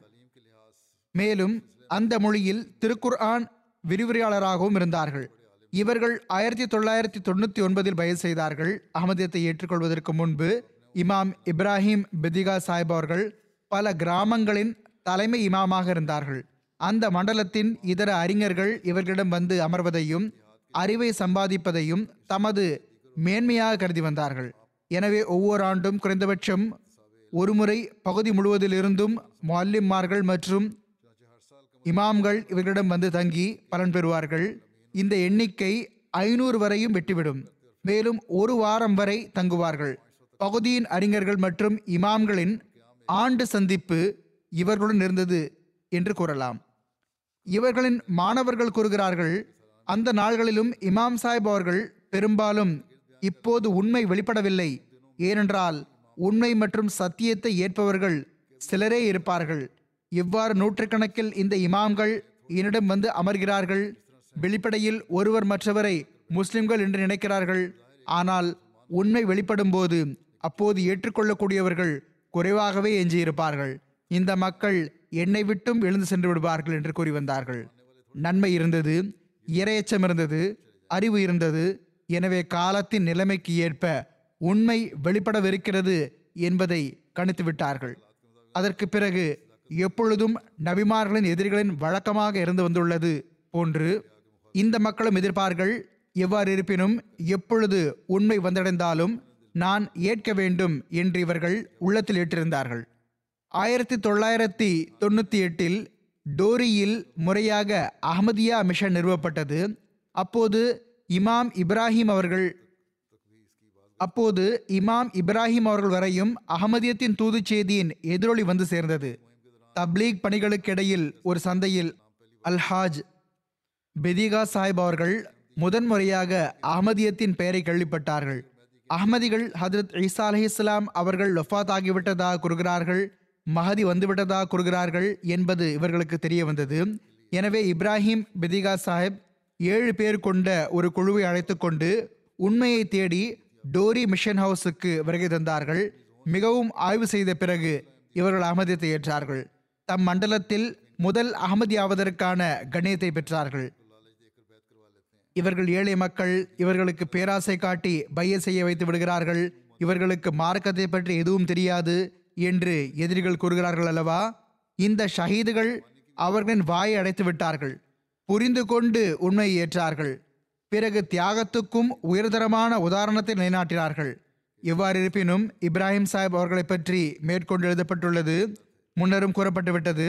மேலும் அந்த மொழியில் திருக்குர்ஆன் விரிவுரையாளராகவும் இருந்தார்கள். இவர்கள் ஆயிரத்தி தொள்ளாயிரத்தி தொண்ணூற்றி ஒன்பதில் பயல் செய்தார்கள். அகமதியத்தை ஏற்றுக்கொள்வதற்கு முன்பு இமாம் இப்ராஹிம் பெதிகா சாஹிப் அவர்கள் பல கிராமங்களின் தலைமை இமாமாக இருந்தார்கள். அந்த மண்டலத்தின் இதர அறிஞர்கள் இவர்களிடம் வந்து அமர்வதையும் அறிவை சம்பாதிப்பதையும் தமது மேன்மையாக கருதி வந்தார்கள். எனவே ஒவ்வொரு ஆண்டும் குறைந்தபட்சம் ஒருமுறை பகுதி முழுவதிலிருந்தும் மல்லிம்மார்கள் மற்றும் இமாம்கள் இவர்களிடம் வந்து தங்கி பலன் பெறுவார்கள். இந்த எண்ணிக்கை ஐநூறு வரையும் வெட்டிவிடும். மேலும் ஒரு வாரம் வரை தங்குவார்கள். பகுதியின் அறிஞர்கள் மற்றும் இமாம்களின் ஆண்டு சந்திப்பு இவர்களுடன் இருந்தது என்று கூறலாம். இவர்களின் மாணவர்கள் கூறுகிறார்கள் அந்த நாள்களிலும் இமாம் சாஹிப் அவர்கள் பெரும்பாலும் இப்போது உண்மை வெளிப்படவில்லை. ஏனென்றால் உண்மை மற்றும் சத்தியத்தை ஏற்பவர்கள் சிலரே இருப்பார்கள். இவ்வாறு நூற்றுக்கணக்கில் இந்த இமாம்கள் என்னிடம் வந்து அமர்கிறார்கள். வெளிப்படையில் ஒருவர் மற்றவரை முஸ்லிம்கள் என்று நினைக்கிறார்கள். ஆனால் உண்மை வெளிப்படும் போது அப்போது ஏற்றுக்கொள்ளக்கூடியவர்கள் குறைவாகவே எஞ்சியிருப்பார்கள். இந்த மக்கள் என்னை விட்டும் எழுந்து சென்று விடுவார்கள் என்று கூறி வந்தார்கள். நன்மை இருந்தது இரையச்சம் இருந்தது அறிவு இருந்தது. எனவே காலத்தின் நிலைமைக்கு ஏற்ப உண்மை வெளிப்படவிருக்கிறது என்பதை கணித்து விட்டார்கள். அதற்கு பிறகு எப்பொழுதும் நபிமார்களின் எதிரிகளின் வழக்கமாக இருந்து வந்துள்ளது போன்று இந்த மக்களும் எதிர்ப்பார்கள். எவ்வாறு இருப்பினும் எப்பொழுது உண்மை வந்தடைந்தாலும் நான் ஏற்க வேண்டும் என்று இவர்கள் உள்ளத்தில் ஏற்றிருந்தார்கள். ஆயிரத்தி தொள்ளாயிரத்தி தொண்ணூற்றி எட்டில் டோரியில் முறையாக அஹமதியா மிஷன் நிறுவப்பட்டது. அப்போது இமாம் இப்ராஹிம் அவர்கள் அப்போது இமாம் இப்ராஹிம் அவர்கள் வரையும் அகமதியத்தின் தூது செய்தியின் எதிரொலி வந்து சேர்ந்தது. தப்லீக் பணிகளுக்கிடையில் ஒரு சந்தையில் அல்ஹாஜ் பெதிகா சாஹிப் அவர்கள் முதன்முறையாக அகமதியத்தின் பெயரை கேள்விப்பட்டார்கள். அகமதிகள் ஹதரத் ஈசா இஸ்லாம் அவர்கள் லொஃபாத் ஆகிவிட்டதாக கூறுகிறார்கள் மகதி வந்துவிட்டதாக கூறுகிறார்கள் என்பது இவர்களுக்கு தெரிய வந்தது. எனவே இப்ராஹிம் பெதிகா சாஹிப் ஏழு பேர் கொண்ட ஒரு குழுவை அழைத்து கொண்டு உண்மையை தேடி டோரி மிஷன் ஹவுஸுக்கு வருகை தந்தார்கள். மிகவும் ஆய்வு செய்த பிறகு இவர்கள் அகமதியத்தை ஏற்றார்கள். தம் மண்டலத்தில் முதல் அகமதியாவதற்கான கணியத்தை பெற்றார்கள். இவர்கள் ஏழை மக்கள் இவர்களுக்கு பேராசை காட்டி பைய செய்ய வைத்து விடுகிறார்கள். இவர்களுக்கு மார்க்கத்தை பற்றி எதுவும் தெரியாது என்று எதிரிகள் கூறுகிறார்கள் அல்லவா? இந்த ஷஹீதுகள் அவர்களின் வாயை அடைத்து விட்டார்கள். புரிந்து கொண்டு உண்மையை ஏற்றார்கள். பிறகு தியாகத்துக்கும் உயர்தரமான உதாரணத்தை நிலைநாட்டினார்கள். எவ்வாறு இருப்பினும் இப்ராஹிம் சாஹிப் அவர்களை பற்றி மேற்கொண்டு எழுதப்பட்டுள்ளது முன்னரும் கூறப்பட்டுவிட்டது.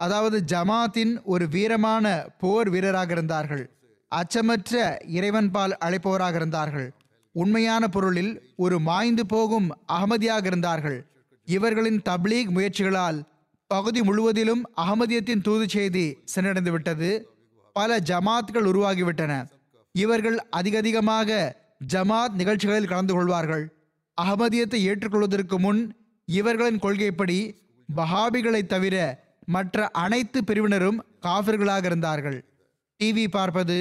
அதாவது ஜமாத்தின் ஒரு வீரமான போர் வீரராக இருந்தார்கள். அச்சமற்ற இறைவன்பால் அழைப்பவராக இருந்தார்கள். உண்மையான பொருளில் ஒரு மாய்ந்து போகும் அகமதியாக இருந்தார்கள். இவர்களின் தப்லீக் முயற்சிகளால் பகுதி முழுவதிலும் அகமதியத்தின் தூது செய்தி சென்றடைந்து விட்டது. பல ஜமாத்கள் உருவாகிவிட்டன. இவர்கள் அதிக அதிகமாக ஜமாத் நிகழ்ச்சிகளில் கலந்து கொள்வார்கள். அகமதியத்தை ஏற்றுக்கொள்வதற்கு முன் இவர்களின் கொள்கைப்படி பஹாபிகளை தவிர மற்ற அனைத்து பிரிவினரும் காஃபிர்களாக இருந்தார்கள். டிவி பார்ப்பது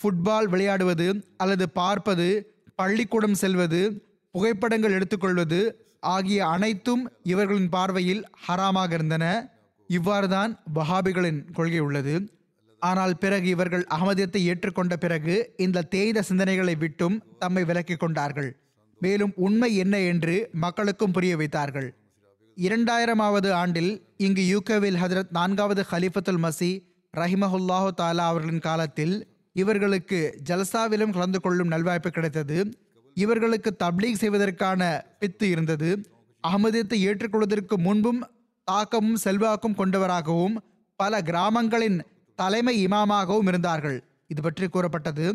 ஃபுட்பால் விளையாடுவது அல்லது பார்ப்பது பள்ளிக்கூடம் செல்வது புகைப்படங்கள் எடுத்துக்கொள்வது ஆகிய அனைத்தும் இவர்களின் பார்வையில் ஹராமாக இருந்தன. இவ்வாறுதான் வஹாபிகளின் கொள்கை உள்ளது. ஆனால் பிறகு இவர்கள் அகமதியத்தை ஏற்றுக்கொண்ட பிறகு இந்த தேய்த சிந்தனைகளை விட்டும் தம்மை விலக்கிக் கொண்டார்கள். மேலும் உண்மை என்ன என்று மக்களுக்கும் புரிய வைத்தார்கள். இரண்டாயிரமாவது ஆண்டில் இங்கு யூகேவில் ஹதரத் நான்காவது ஹலிஃபத்துல் மசி ரஹிமஹுல்லாஹு தாலா அவர்களின் காலத்தில் இவர்களுக்கு ஜல்சாவிலும் கலந்து கொள்ளும் நல்வாய்ப்பு கிடைத்தது. இவர்களுக்கு தப்லீக் செய்வதற்கான பித்து இருந்தது. அகமதியத்தை ஏற்றுக்கொள்வதற்கு முன்பும் தாக்கமும் செல்வாக்கும் கொண்டவராகவும் பல கிராமங்களின் தலைமை இமாமாகவும் இருந்தார்கள். இது பற்றி கூறப்பட்டது.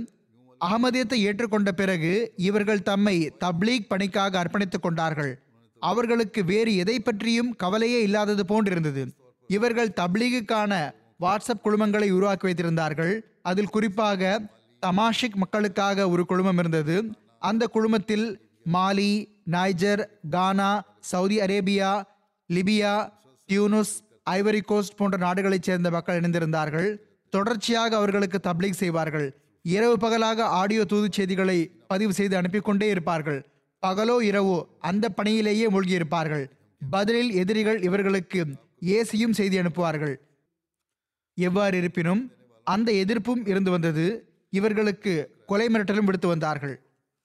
அகமதியத்தை ஏற்றுக்கொண்ட பிறகு இவர்கள் தம்மை தப்லீக் பணிக்காக அர்ப்பணித்துக் கொண்டார்கள். அவர்களுக்கு வேறு எதை பற்றியும் கவலையே இல்லாதது போன்றிருந்தது. இவர்கள் தப்லீகுக்கான வாட்ஸ்அப் குழுமங்களை உருவாக்கி வைத்திருந்தார்கள். அதில் குறிப்பாக தமாஷிக் மக்களுக்காக ஒரு குழுமம் இருந்தது. அந்த குழுமத்தில் Mali Niger Ghana Saudi Arabia Libya Tunis Ivory Coast போன்ற நாடுகளைச் சேர்ந்த மக்கள் இணைந்திருந்தார்கள். தொடர்ச்சியாக அவர்களுக்கு தப்லீக் செய்வார்கள். இரவு பகலாக ஆடியோ தூது செய்திகளை பதிவு செய்து அனுப்பி கொண்டே இருப்பார்கள். பகலோ இரவோ அந்த பணியிலேயே மூழ்கியிருப்பார்கள். பதிலில் எதிரிகள் இவர்களுக்கு ஏசியும் செய்தி அனுப்புவார்கள். எவ்வாறு இருப்பினும் அந்த எதிர்ப்பும் இருந்து வந்தது இவர்களுக்கு கொலை மிரட்டலும் விடுத்து வந்தார்கள்.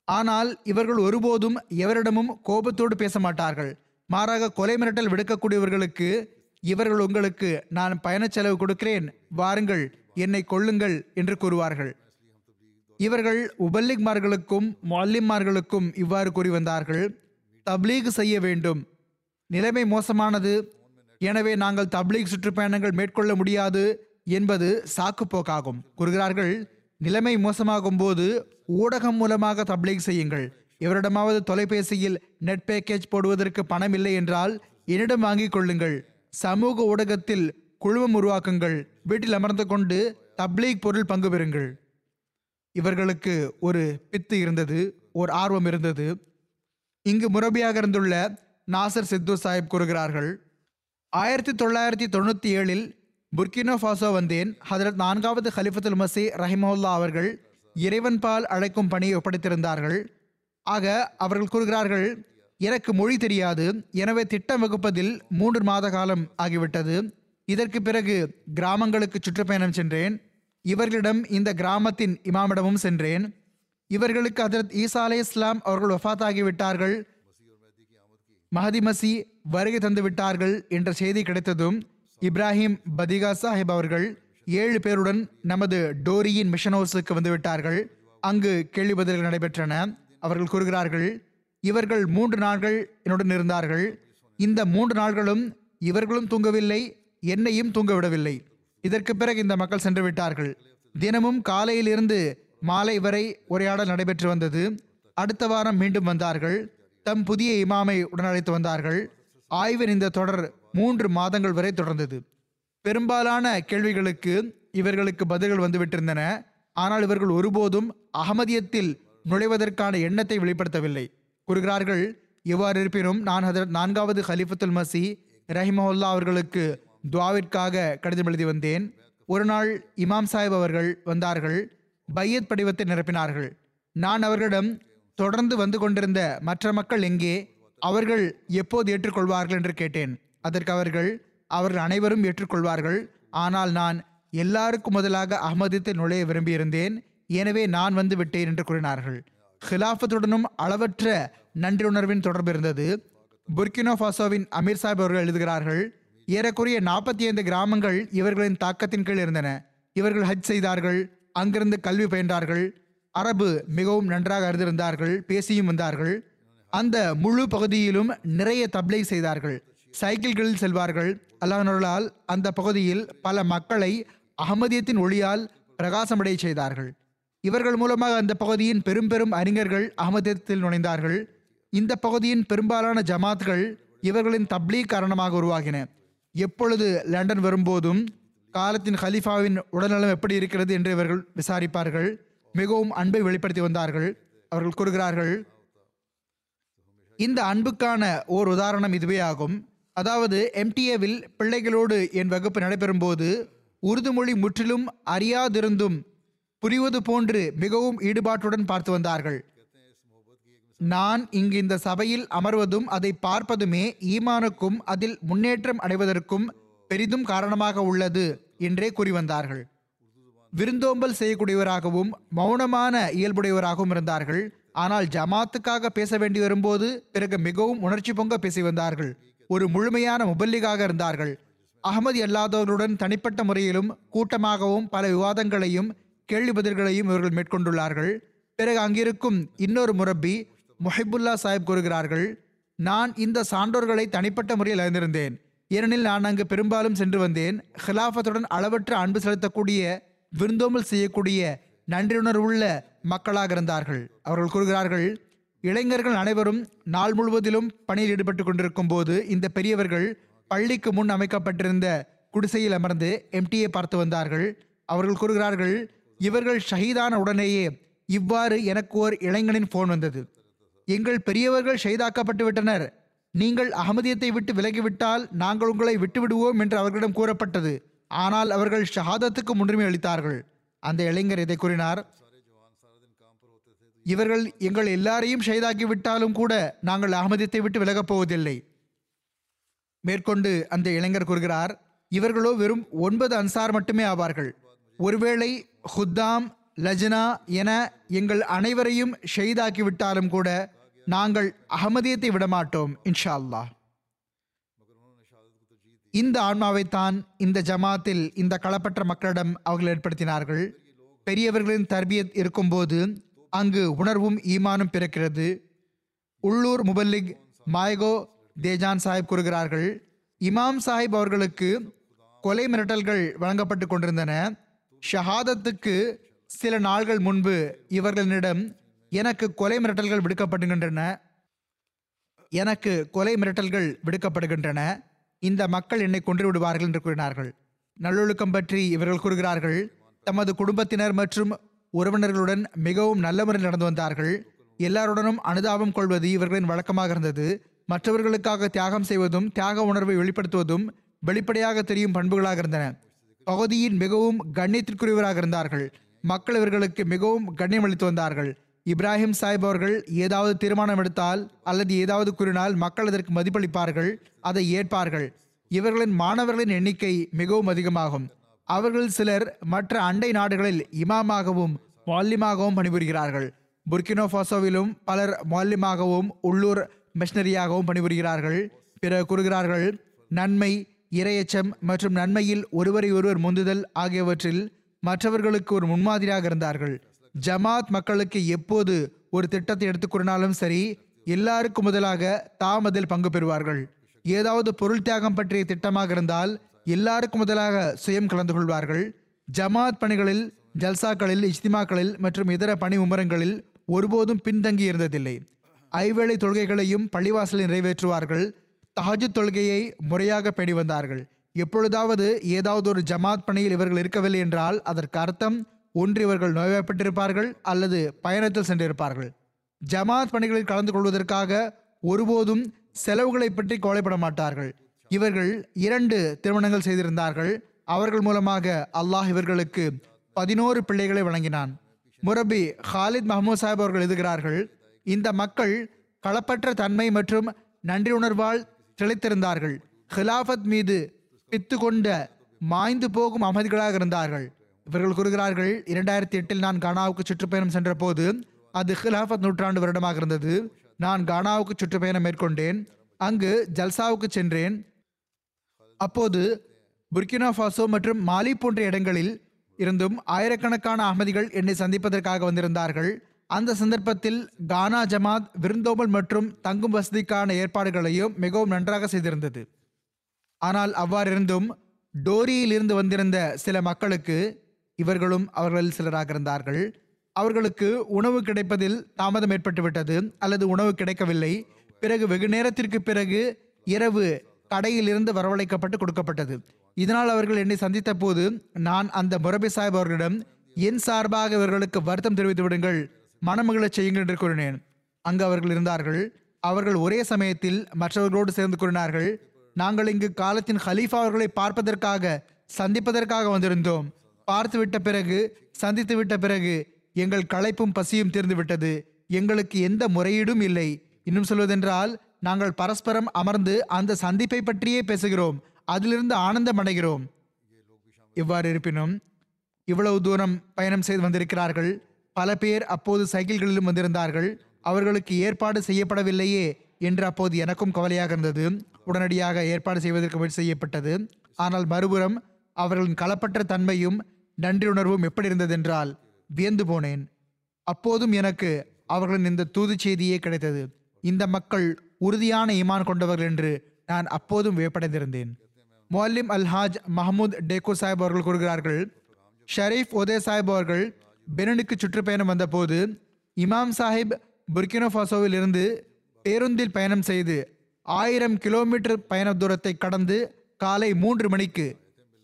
ஆனால் இவர்கள் ஒருபோதும் எவரிடமும் கோபத்தோடு பேச மாட்டார்கள். மாறாக கொலை மிரட்டல் விடுக்கக்கூடியவர்களுக்கு இவர்கள் உங்களுக்கு நான் பயணச் செலவு கொடுக்கிறேன் வாருங்கள் என்னை கொள்ளுங்கள் என்று கூறுவார்கள். இவர்கள் உபல்லிக்மார்களுக்கும் மொல்லிம்மார்களுக்கும் இவ்வாறு கூறி வந்தார்கள் தப்லீக் செய்ய வேண்டும். நிலைமை மோசமானது. எனவே நாங்கள் தப்லீக் சுற்றுப்பயணங்கள் மேற்கொள்ள முடியாது என்பது சாக்குப்போக்காகும். கூறுகிறார்கள் நிலைமை மோசமாகும் போது ஊடகம் மூலமாக தப்லீக் செய்யுங்கள். இவரிடமாவது தொலைபேசியில் நெட் பேக்கேஜ் போடுவதற்கு பணம் இல்லை என்றால் என்னிடம் வாங்கிக் கொள்ளுங்கள். சமூக ஊடகத்தில் குழுமம் உருவாக்குங்கள். வீட்டில் அமர்ந்து கொண்டு தப்லீக் பொருள் பங்கு பெறுங்கள். இவர்களுக்கு ஒரு பித்து இருந்தது ஒரு ஆர்வம் இருந்தது. இங்கு முரபியாக இருந்துள்ள நாசர் சித்து சாஹிப் கூறுகிறார்கள் ஆயிரத்தி தொள்ளாயிரத்தி தொண்ணூற்றி ஏழில் புர்கினோ ஃபாசோ வந்தேன். ஹதரத் நான்காவது ஹலிஃபத்துல் மசி ரஹிமவுல்லா அவர்கள் இறைவன் பால் அழைக்கும் பணியை ஒப்படைத்திருந்தார்கள். ஆக அவர்கள் கூறுகிறார்கள் எனக்கு மொழி தெரியாது. எனவே திட்டம் வகுப்பதில் மூன்று மாத காலம் ஆகிவிட்டது. இதற்கு பிறகு கிராமங்களுக்கு சுற்றுப்பயணம் சென்றேன். இவர்களிடம் இந்த கிராமத்தின் இமாமிடமும் சென்றேன். இவர்களுக்கு அதரத் ஈசா அலே இஸ்லாம் அவர்கள் வஃபாத் மஹதி மசி வருகை தந்து விட்டார்கள் என்ற செய்தி கிடைத்ததும் இப்ராஹிம் பதிகா சாஹிப் அவர்கள் ஏழு பேருடன் நமது டோரியின் மிஷன் ஹவுஸுக்கு வந்து விட்டார்கள். அங்கு கேள்வி பதில்கள் நடைபெற்றன. அவர்கள் கூறுகிறார்கள் இவர்கள் மூன்று நாட்கள் என்னுடன் இருந்தார்கள். இந்த மூன்று நாட்களும் இவர்களும் தூங்கவில்லை என்னையும் தூங்க விடவில்லை இதற்கு பிறகு இந்த மக்கள் சென்று விட்டார்கள். தினமும் காலையிலிருந்து மாலை வரை உரையாடல் நடைபெற்று வந்தது. அடுத்த வாரம் மீண்டும் வந்தார்கள். தம் புதிய இமாமை உடனழைத்து வந்தார்கள். ஆய்வின் இந்த தொடர் மூன்று மாதங்கள் வரை தொடர்ந்தது. பெரும்பாலான கேள்விகளுக்கு இவர்களுக்கு பதில்கள் வந்துவிட்டிருந்தன. ஆனால் இவர்கள் ஒருபோதும் அகமதியத்தில் நுழைவதற்கான எண்ணத்தை வெளிப்படுத்தவில்லை. கூறுகிறார்கள் இவ்வாறு இருப்பினும் நான் நான்காவது ஹலிஃபத்துல் மசி ரஹிமஹுல்லா அவர்களுக்கு துவாவிற்காக கடிதம் எழுதி வந்தேன். ஒரு நாள் இமாம் சாஹிப் அவர்கள் வந்தார்கள். பையத் படிவத்தை நிரப்பினார்கள். நான் அவர்களிடம் தொடர்ந்து வந்து கொண்டிருந்த மற்ற மக்கள் எங்கே? அவர்கள் எப்போது ஏற்றுக்கொள்வார்கள்? என்று கேட்டேன். அதற்கு அவர்கள் அவர்கள் அனைவரும் ஏற்றுக்கொள்வார்கள். ஆனால் நான் எல்லாருக்கும் முதலாக அகமதியத்தில் நுழைய விரும்பியிருந்தேன். எனவே நான் வந்து விட்டேன் என்று கூறினார்கள். ஹிலாஃபத்துடனும் அளவற்ற நன்றியுணர்வின் தொடர்பு இருந்தது. புர்கினோ ஃபாசோவின் அமீர் சாஹிப் அவர்கள் எழுதுகிறார்கள் ஏறக்குறைய நாற்பத்தி ஐந்து கிராமங்கள் இவர்களின் தாக்கத்தின் கீழ் இருந்தன. இவர்கள் ஹஜ் செய்தார்கள் அங்கிருந்து கல்வி பயின்றார்கள் அரபு மிகவும் நன்றாக அறிந்திருந்தார்கள் பேசியும் வந்தார்கள் அந்த முழு பகுதியிலும் நிறைய தப்லை செய்தார்கள். சைக்கிள்களில் செல்வார்கள். அல்லாஹ்னருளால் அந்த பகுதியில் பல மக்களை அகமதியத்தின் ஒளியால் பிரகாசமடைய செய்தார்கள். இவர்கள் மூலமாக அந்த பகுதியின் பெரும் பெரும் அறிஞர்கள் அகமதியத்தில் நுழைந்தார்கள். இந்த பகுதியின் பெரும்பாலான ஜமாத்கள் இவர்களின் தப்லீக் காரணமாக உருவாகின. எப்பொழுது லண்டன் வரும்போதும் காலத்தின் ஹலீஃபாவின் உடல்நலம் எப்படி இருக்கிறது என்று இவர்கள் விசாரிப்பார்கள். மிகவும் அன்பை வெளிப்படுத்தி வந்தார்கள். அவர்கள் கூறுகிறார்கள் இந்த அன்புக்கான ஓர் உதாரணம் இதுவே ஆகும். அதாவது எம்டிஏவில் பிள்ளைகளோடு என் வகுப்பு நடைபெறும் போது உருது மொழி முற்றிலும் அறியாதிருந்தும் புரிவது போன்று மிகவும் ஈடுபாட்டுடன் பார்த்து வந்தார்கள். நான் இங்கு இந்த சபையில் அமர்வதும் அதை பார்ப்பதுமே ஈமானுக்கும் அதில் முன்னேற்றம் அடைவதற்கும் பெரிதும் காரணமாக உள்ளது என்றே கூறி வந்தார்கள். விருந்தோம்பல் செய்யக்கூடியவராகவும் மௌனமான இயல்புடையவராகவும் இருந்தார்கள். ஆனால் ஜமாத்துக்காக பேச வேண்டி வரும்போது பிறகு மிகவும் உணர்ச்சி பொங்க பேசி வந்தார்கள். ஒரு முழுமையான முபல்லிகாக இருந்தார்கள். அகமது அல்லாதவர்களுடன் தனிப்பட்ட முறையிலும் கூட்டமாகவும் பல விவாதங்களையும் கேள்வி பதில்களையும் இவர்கள் மேற்கொண்டுள்ளார்கள். பிறகு அங்கிருக்கும் இன்னொரு முரப்பி முஹிபுல்லா சாஹிப் கூறுகிறார்கள் நான் இந்த சான்றோர்களை தனிப்பட்ட முறையில் அறிந்திருந்தேன். ஏனெனில் நான் அங்கு பெரும்பாலும் சென்று வந்தேன். ஹிலாஃபத்துடன் அளவற்ற அன்பு செலுத்தக்கூடிய விருந்தோம்பல் செய்யக்கூடிய நன்றியுணர்வுள்ள மக்களாக இருந்தார்கள். அவர்கள் கூறுகிறார்கள் இளைஞர்கள் அனைவரும் நாள் முழுவதிலும் பணியில் ஈடுபட்டு கொண்டிருக்கும் போது இந்த பெரியவர்கள் பள்ளிக்கு முன் அமைக்கப்பட்டிருந்த குடிசையில் அமர்ந்து எம்டியை பார்த்து வந்தார்கள். அவர்கள் கூறுகிறார்கள் இவர்கள் ஷஹீதான உடனேயே இவ்வாறு எனக்கு ஓர் இளைஞனின் போன் வந்தது. எங்கள் பெரியவர்கள் ஷஹீதாக்கப்பட்டு விட்டனர். நீங்கள் அகமதியத்தை விட்டு விலகிவிட்டால் நாங்கள் உங்களை விட்டுவிடுவோம் என்று அவர்களிடம் கூறப்பட்டது. ஆனால் அவர்கள் ஷஹாதத்துக்கு முன்னுரிமை அளித்தார்கள். அந்த இளைஞர் இதை கூறினார். இவர்கள் எங்கள் எல்லாரையும் ஷைதாக்கிவிட்டாலும் கூட நாங்கள் அகமதியத்தை விட்டு விலகப் போவதில்லை. மேற்கொண்டு அந்த இளைஞர் கூறுகிறார் இவர்களோ வெறும் ஒன்பது அன்சார் மட்டுமே ஆவார்கள். ஒருவேளை ஹுத்தாம் லஜ்னா என எங்கள் அனைவரையும் ஷெய்தாக்கிவிட்டாலும் கூட நாங்கள் அகமதியத்தை விடமாட்டோம் இன்ஷா அல்லாஹ் இந்த ஆன்மாவைத்தான் இந்த ஜமாத்தில் இந்த களப்பற்ற மக்களிடம் அவர்கள் ஏற்படுத்தினார்கள். பெரியவர்களின் தர்பியத் இருக்கும்போது அங்கு உணர்வும் ஈமானும் பிறக்கிறது. உள்ளூர் முபல்லிக் மாயகோ தேஜான் சாஹிப் கூறுகிறார்கள் இமாம் சாஹிப் அவர்களுக்கு கொலை மிரட்டல்கள் வழங்கப்பட்டு கொண்டிருந்தன. ஷஹாதத்துக்கு சில நாள்கள் முன்பு இவர்களிடம் எனக்கு கொலை மிரட்டல்கள் விடுக்கப்படுகின்றன. எனக்கு கொலை மிரட்டல்கள் விடுக்கப்படுகின்றன. இந்த மக்கள் என்னை கொன்று விடுவார்கள் என்று கூறினார்கள். நல்லொழுக்கம் பற்றி இவர்கள் கூறுகிறார்கள். தமது குடும்பத்தினர் மற்றும் உறவினர்களுடன் மிகவும் நல்ல முறையில் நடந்து வந்தார்கள். எல்லாருடனும் அனுதாபம் கொள்வது இவர்களின் வழக்கமாக இருந்தது. மற்றவர்களுக்காக தியாகம் செய்வதும் தியாக உணர்வை வெளிப்படுத்துவதும் வெளிப்படையாக தெரியும் பண்புகளாக இருந்தன. பகுதியின் மிகவும் கண்ணியத்திற்குரியவராக இருந்தார்கள். மக்கள் இவர்களுக்கு மிகவும் கண்ணியம் அளித்து வந்தார்கள். இப்ராஹிம் சாஹிப் அவர்கள் ஏதாவது தீர்மானம் எடுத்தால் அல்லது ஏதாவது கூறினால் மக்கள் அதற்கு மதிப்பளிப்பார்கள் அதை ஏற்பார்கள். இவர்களின் மாணவர்களின் எண்ணிக்கை மிகவும் அதிகமாகும். அவர்கள் சிலர் மற்ற அண்டை நாடுகளில் இமாமாகவும் மால்யமாகவும் பணிபுரிகிறார்கள். புர்கினோ ஃபாசோவிலும் பலர் மால்யமாகவும் உள்ளூர் மிஷனரியாகவும் பணிபுரிகிறார்கள். பிற கூறுகிறார்கள் நன்மை இரையச்சம் மற்றும் நன்மையில் ஒருவரை ஒருவர் முந்துதல் ஆகியவற்றில் மற்றவர்களுக்கு ஒரு முன்மாதிரியாக இருந்தார்கள். ஜமாத் மக்களுக்கு எப்போது ஒரு திட்டத்தை எடுத்துக் சரி எல்லாருக்கும் முதலாக தாம் அதில் பங்கு பெறுவார்கள். ஏதாவது பொருள் தியாகம் பற்றிய திட்டமாக இருந்தால் எல்லாருக்கும் முதலாக சுயம் கலந்து கொள்வார்கள். ஜமாத் பணிகளில் ஜல்சாக்களில் இஜ்திமாக்களில் மற்றும் இதர பணி உமரங்களில் ஒருபோதும் பின்தங்கி இருந்ததில்லை. ஐவேளை தொழுகைகளையும் பள்ளிவாசலில் நிறைவேற்றுவார்கள். தஹஜு தொழுகையை முறையாக பேடி வந்தார்கள் எப்பொழுதாவது ஏதாவது ஒரு ஜமாத் பணியில் இவர்கள் இருக்கவில்லை என்றால் அதற்கு அர்த்தம் ஒன்று இவர்கள் நோய்வாய்ப்பட்டிருப்பார்கள் அல்லது பயணத்தில் சென்றிருப்பார்கள். ஜமாத் பணிகளில் கலந்து கொள்வதற்காக ஒருபோதும் செலவுகளை பற்றி கவலைப்பட மாட்டார்கள். இவர்கள் இரண்டு திருமணங்கள் செய்திருந்தார்கள். அவர்கள் மூலமாக அல்லாஹ் இவர்களுக்கு பதினோரு பிள்ளைகளை வழங்கினான். முரபி ஹாலித் மஹமூத் சாஹிப் அவர்கள் எழுதுகிறார்கள் இந்த மக்கள் களப்பற்ற தன்மை மற்றும் நன்றி உணர்வால் திளைத்திருந்தார்கள். ஹிலாஃபத் மீது பித்து கொண்ட மாய்ந்து போகும் அமைதிகளாக இருந்தார்கள். இவர்கள் கூறுகிறார்கள் இரண்டாயிரத்தி எட்டில் நான் கானாவுக்கு சுற்றுப்பயணம் சென்ற போது அது ஹிலாஃபத் நூற்றாண்டு வருடமாக இருந்தது. நான் கானாவுக்கு சுற்றுப்பயணம் மேற்கொண்டேன். அங்கு ஜல்சாவுக்கு சென்றேன். அப்போது புர்கினா ஃபாசோ மற்றும் மாலி போன்ற இடங்களில் இருந்தும் ஆயிரக்கணக்கான அகமதிகள் என்னை சந்திப்பதற்காக வந்திருந்தார்கள். அந்த சந்தர்ப்பத்தில் கானா ஜமாத் விருந்தோம்பல் மற்றும் தங்கும் வசதிக்கான ஏற்பாடுகளையும் மிகவும் நன்றாக செய்திருந்தது. ஆனால் அவ்வாறிருந்தும் டோரியில் இருந்து வந்திருந்த சில மக்களுக்கு இவர்களும் அவர்களில் சிலராக இருந்தார்கள். அவர்களுக்கு உணவு கிடைப்பதில் தாமதம் ஏற்பட்டுவிட்டது அல்லது உணவு கிடைக்கவில்லை. பிறகு வெகு நேரத்திற்கு பிறகு இரவு கடையில் இருந்து வரவழைக்கப்பட்டு கொடுக்கப்பட்டது. இதனால் அவர்கள் என்னை சந்தித்த போது நான் அந்த முரபி சாஹிப் அவர்களிடம் என் சார்பாக இவர்களுக்கு வருத்தம் தெரிவித்து விடுங்கள் மனமகிழச் செய்யுங்கள் என்று கூறினேன். அங்கு அவர்கள் இருந்தார்கள். அவர்கள் ஒரே சமயத்தில் மற்றவர்களோடு சேர்ந்து கூறினார்கள் நாங்கள் இங்கு காலத்தின் ஹலீஃபா அவர்களை பார்ப்பதற்காக சந்திப்பதற்காக வந்திருந்தோம். பார்த்துவிட்ட பிறகு சந்தித்து விட்ட பிறகு எங்கள் களைப்பும் பசியும் தீர்ந்து விட்டது எங்களுக்கு எந்த முறையீடும் இல்லை. இன்னும் சொல்வதென்றால் நாங்கள் பரஸ்பரம் அமர்ந்து அந்த சந்திப்பை பற்றியே பேசுகிறோம். அதிலிருந்து ஆனந்தம் அடைகிறோம். இவ்வாறு இருப்பினும் இவ்வளவு தூரம் பயணம் செய்து வந்திருக்கிறார்கள். பல பேர் அப்போது சைக்கிள்களிலும் வந்திருந்தார்கள். அவர்களுக்கு ஏற்பாடு செய்யப்படவில்லையே என்று அப்போது எனக்கும் கவலையாக இருந்தது. உடனடியாக ஏற்பாடு செய்வதற்கு முயற்சி செய்யப்பட்டது. ஆனால் மறுபுறம் அவர்களின் களப்பற்ற தன்மையும் நன்றியுணர்வும் எப்படி இருந்ததென்றால் வியந்து போனேன். அப்போதும் எனக்கு அவர்களின் இந்த தூது செய்தியே கிடைத்தது. இந்த மக்கள் உறுதியான ஈமான் கொண்டவர்கள் என்று நான் அப்போதும் வியப்படைந்திருந்தேன். மொல்லிம் அல்ஹாஜ் மஹமூத் டேகோ சாஹிப் அவர்கள் கூறுகிறார்கள் ஷரீஃப் உதய சாஹிப் அவர்கள் பெனனுக்கு சுற்றுப்பயணம் வந்தபோது இமாம் சாஹிப் புர்கினோஃபாசோவில் இருந்து பேருந்தில் பயணம் செய்து ஆயிரம் கிலோமீட்டர் பயண தூரத்தை கடந்து காலை மூன்று மணிக்கு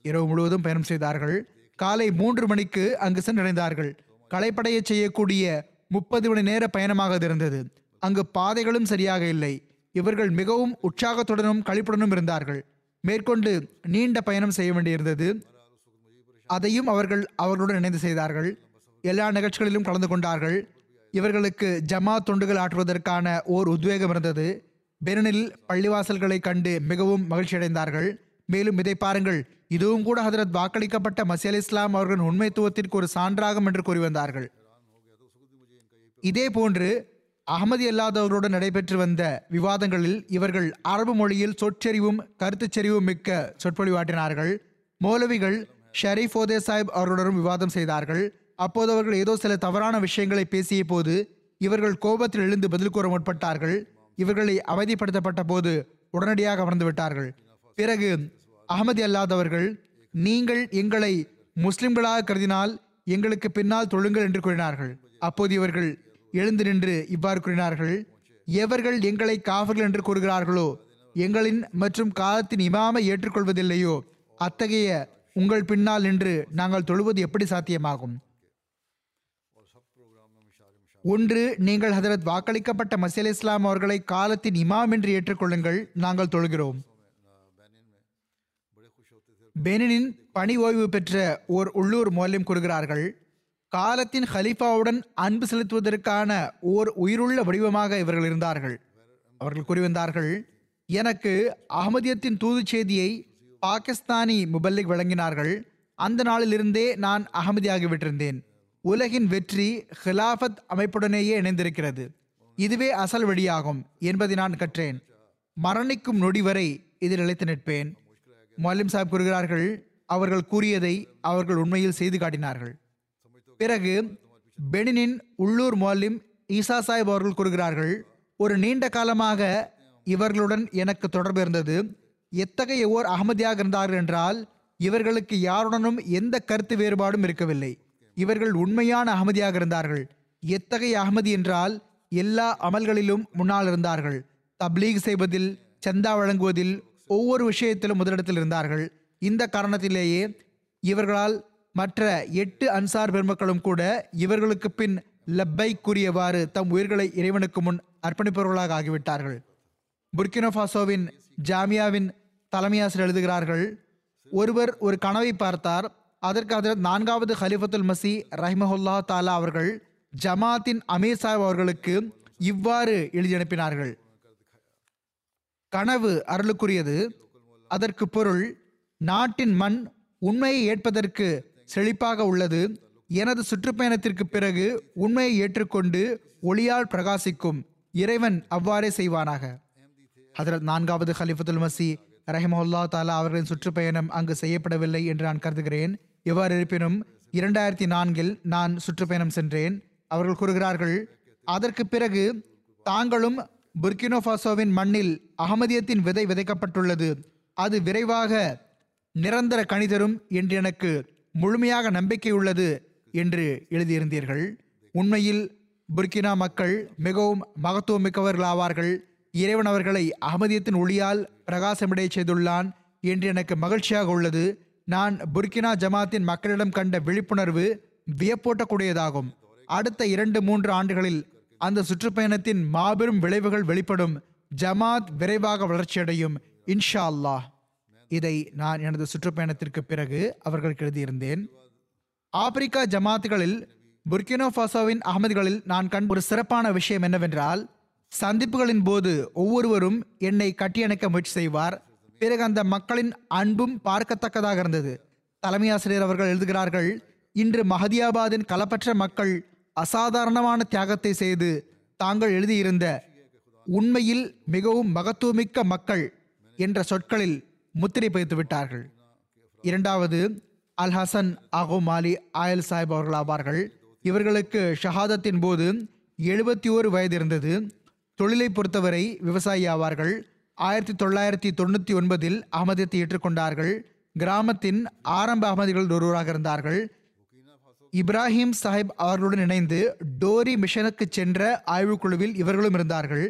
இரவு முழுவதும் பயணம் செய்தார்கள். காலை மூன்று மணிக்கு அங்கு சென்றடைந்தார்கள். களைப்படைய செய்யக்கூடிய முப்பது மணி நேர பயணமாக இருந்தது. அங்கு பாதைகளும் சரியாக இல்லை. இவர்கள் மிகவும் உற்சாகத்துடனும் கழிப்புடனும் இருந்தார்கள். மேற்கொண்டு நீண்ட பயணம் செய்ய வேண்டியிருந்தது. அதையும் அவர்கள் அவர்களுடன் இணைந்து செய்தார்கள். எல்லா நிகழ்ச்சிகளிலும் கலந்து கொண்டார்கள். இவர்களுக்கு ஜமா தொண்டுகள் ஆற்றுவதற்கான ஓர் உத்வேகம் இருந்தது. பெனினில் பள்ளிவாசல்களை கண்டு மிகவும் மகிழ்ச்சி அடைந்தார்கள் மேலும் இதை பாருங்கள். இதுவும் கூட ஹதரத் வாக்களிக்கப்பட்ட மசி அலி இஸ்லாம் அவர்களின் உண்மைத்துவத்திற்கு ஒரு சான்றாகும் என்று கூறி வந்தார்கள். இதே போன்று அகமதி அல்லாதவர்களுடன் நடைபெற்று வந்த விவாதங்களில் இவர்கள் அரபு மொழியில் சொற்செறிவும் கருத்துச்செறிவும் மிக்க சொற்பொழிவாற்றினார்கள். மௌலவிகள் ஷரீஃப் ஓதே சாஹிப் அவர்களுடன் விவாதம் செய்தார்கள். அப்போது அவர்கள் ஏதோ சில தவறான விஷயங்களை பேசிய போது இவர்கள் கோபத்தில் எழுந்து பதில் கூற முற்பட்டார்கள். இவர்களை அவதிப்படுத்தப்பட்ட போது உடனடியாக அமர்ந்து விட்டார்கள். பிறகு அகமதி அல்லாதவர்கள் நீங்கள் எங்களை முஸ்லிம்களாக கருதினால் எங்களுக்கு பின்னால் தொழுங்கள் என்று கூறினார்கள். அப்போது இவர்கள் எழுந்து நின்று இவ்வாறு கூறினார்கள் எவர்கள் எங்களை காவர்கள் என்று கூறுகிறார்களோ எங்களின் மற்றும் காலத்தின் இமாமை ஏற்றுக்கொள்வதில்லையோ அத்தகைய உங்கள் பின்னால் நின்று நாங்கள் தொழுவது எப்படி சாத்தியமாகும்? ஒன்று நீங்கள் ஹதரத் வாக்களிக்கப்பட்ட மசீல் இஸ்லாம் அவர்களை காலத்தின் இமாம் என்று ஏற்றுக்கொள்ளுங்கள் நாங்கள் தொழுகிறோம். பெனினின் பணி ஓய்வு பெற்ற ஓர் உள்ளூர் மோல்யம் கூறுகிறார்கள் காலத்தின் ஹலீஃபாவுடன் அன்பு செலுத்துவதற்கான ஓர் உயிருள்ள வடிவமாக இவர்கள் இருந்தார்கள். அவர்கள் கூறி வந்தார்கள் எனக்கு அகமதியத்தின் தூது செய்தியை பாகிஸ்தானி முபல்லிக் வழங்கினார்கள். அந்த நாளிலிருந்தே நான் அகமதியாகிவிட்டிருந்தேன். உலகின் வெற்றி ஹிலாஃபத் அமைப்புடனேயே இணைந்திருக்கிறது. இதுவே அசல் வழியாகும் என்பதை நான் கற்றேன். மரணிக்கும் நொடி வரை இதில் நிலைத்து நிற்பேன். மொல்லிம் சாஹிப் கூறுகிறார்கள் அவர்கள் கூறியதை அவர்கள் உண்மையில் செய்து காட்டினார்கள். பிறகு பெனினின் உள்ளூர் மொல்லிம் ஈசா சாஹிப் அவர்கள் கூறுகிறார்கள் ஒரு நீண்ட காலமாக இவர்களுடன் எனக்கு தொடர்பு இருந்தது. எத்தகைய ஓர் அகமதியாக இருந்தார்கள் என்றால் இவர்களுக்கு யாருடனும் எந்த கருத்து வேறுபாடும் இருக்கவில்லை. இவர்கள் உண்மையான அகமதியாக இருந்தார்கள். எத்தகைய அகமதி என்றால் எல்லா அமல்களிலும் முன்னால் இருந்தார்கள். தப்லீக் செய்வதில் சந்தா வழங்குவதில் ஒவ்வொரு விஷயத்திலும் முதலிடத்தில் இருந்தார்கள். இந்த காரணத்திலேயே இவர்களால் மற்ற எட்டு அன்சார் பெருமக்களும் கூட இவர்களுக்கு பின் லப்பை கூறியவாறு தம் உயிர்களை இறைவனுக்கு முன் அர்ப்பணிப்பவர்களாக ஆகிவிட்டார்கள். புர்கினோஃபாசோவின் ஜாமியாவின் தலைமையாசிரியர் எழுதுகிறார்கள் ஒருவர் ஒரு கனவை பார்த்தார். அதற்கு அதில் நான்காவது ஹலிஃபத்துல் மசி ரஹ்மஹுல்லா தாலா அவர்கள் ஜமாத்தின் அமீர் சாஹிப் அவர்களுக்கு இவ்வாறு எழுதி அனுப்பினார்கள். கனவு அருளுக்குரியது. அதற்கு பொருள் நாட்டின் மண் உண்மையை ஏற்பதற்கு செழிப்பாக உள்ளது. எனது சுற்றுப்பயணத்திற்கு பிறகு உண்மையை ஏற்றுக்கொண்டு ஒளியால் பிரகாசிக்கும் இறைவன் அவ்வாறே செய்வானாக. அதில் நான்காவது ஹலிஃபத்துல் மசி ரஹிமஹுல்லா தாலா அவர்களின் சுற்றுப்பயணம் அங்கு செய்யப்படவில்லை என்று நான் கருதுகிறேன். எவ்வாறு இருப்பினும் இரண்டாயிரத்தி நான்கில் நான் சுற்றுப்பயணம் சென்றேன். அவர்கள் கூறுகிறார்கள் அதற்கு பிறகு தாங்களும் புர்கினோபாசோவின் மண்ணில் அகமதியத்தின் விதை விதைக்கப்பட்டுள்ளது. அது விரைவாக நிரந்தர கனி தரும் என்று எனக்கு முழுமையாக நம்பிக்கை உள்ளது என்று எழுதியிருந்தீர்கள். உண்மையில் புர்கினா மக்கள் மிகவும் மகத்துவமிக்கவர்களாவார்கள் இறைவன் அவர்களை அகமதியத்தின் ஒளியால் பிரகாசமிடைய செய்துள்ளான் என்று எனக்கு மகிழ்ச்சியாக உள்ளது. நான் புர்கினா ஜமாத்தின் மக்களிடம் கண்ட விழிப்புணர்வு வியப்பூட்டக்கூடியதாகும். அடுத்த இரண்டு மூன்று ஆண்டுகளில் அந்த சுற்றுப்பயணத்தின் மாபெரும் விளைவுகள் வெளிப்படும். ஜமாத் விரைவாக வளர்ச்சியடையும் இன்ஷா அல்லாஹ் இதை நான் எனது சுற்றுப்பயணத்திற்கு பிறகு அவர்களுக்கு எழுதியிருந்தேன். ஆப்பிரிக்கா ஜமாத்துகளில் புர்கினோ ஃபாசோவின் அகமதுகளில் நான் கண் ஒரு சிறப்பான விஷயம் என்னவென்றால் சந்திப்புகளின் போது ஒவ்வொருவரும் என்னை கட்டியணைக்க முயற்சி செய்வார். பிறகு அந்த மக்களின் அன்பும் பார்க்கத்தக்கதாக இருந்தது. தலைமை ஆசிரியர் அவர்கள் எழுதுகிறார்கள் இன்று மஹதியாபாதின் களப்பற்ற மக்கள் அசாதாரணமான தியாகத்தை செய்து தாங்கள் எழுதியிருந்த உண்மையில் மிகவும் மகத்துவமிக்க மக்கள் என்ற சொற்களில் முத்திரை பதித்து விட்டார்கள். இரண்டாவது அல் ஹசன் அகோ மாலி ஆயல் சாஹிப் அவர்கள் ஆவார்கள். இவர்களுக்கு ஷஹாதத்தின் போது எழுபத்தி ஓரு வயது இருந்தது. தொழிலை பொறுத்தவரை விவசாயி ஆவார்கள். ஆயிரத்தி தொள்ளாயிரத்தி தொண்ணூற்றி ஒன்பதில் அகமதியத்தை ஏற்றுக்கொண்டார்கள். கிராமத்தின் ஆரம்ப அகமதிகள் ஒருவராக இருந்தார்கள். இப்ராஹிம் சாஹிப் அவர்களுடன் இணைந்து டோரி மிஷனுக்கு சென்ற ஆய்வுக்குழுவில் இவர்களும் இருந்தார்கள்.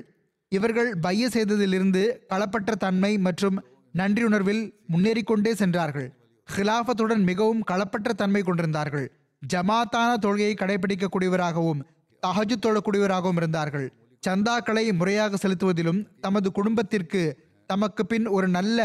இவர்கள் பைய செய்ததிலிருந்து களப்பற்ற தன்மை மற்றும் நன்றியுணர்வில் முன்னேறிக்கொண்டே சென்றார்கள். ஹிலாஃபத்துடன் மிகவும் களப்பற்ற தன்மை கொண்டிருந்தார்கள். ஜமாத்தான தொழுகையை கடைபிடிக்கக்கூடியவராகவும் தகஜு தொழக்கூடியவராகவும் இருந்தார்கள். சந்தாக்களை முறையாக செலுத்துவதிலும் தமது குடும்பத்திற்கு தமக்கு பின் ஒரு நல்ல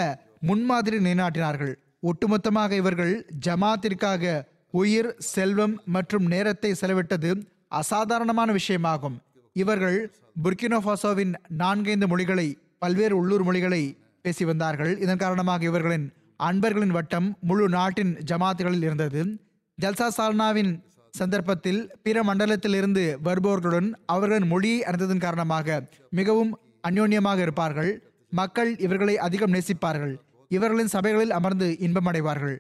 முன்மாதிரி நிலைநாட்டினார்கள். ஒட்டுமொத்தமாக இவர்கள் ஜமாத்திற்காக உயிர் செல்வம் மற்றும் நேரத்தை செலவிட்டது அசாதாரணமான விஷயமாகும். இவர்கள் புர்கினோபாசோவின் நான்கைந்து மொழிகளை பல்வேறு உள்ளூர் மொழிகளை பேசி வந்தார்கள். இதன் காரணமாக இவர்களின் அன்பர்களின் வட்டம் முழு நாட்டின் ஜமாத்துகளில் இருந்தது. ஜல்சா சால்னாவின் சந்தர்ப்பத்தில் பிற மண்டலத்திலிருந்து வருபவர்களுடன் அவர்களின் மொழியை அறிந்ததன் காரணமாக மிகவும் அந்யோன்யமாக இருப்பார்கள். மக்கள் இவர்களை அதிகம் நேசிப்பார்கள். இவர்களின் சபைகளில் அமர்ந்து இன்பம் அடைவார்கள்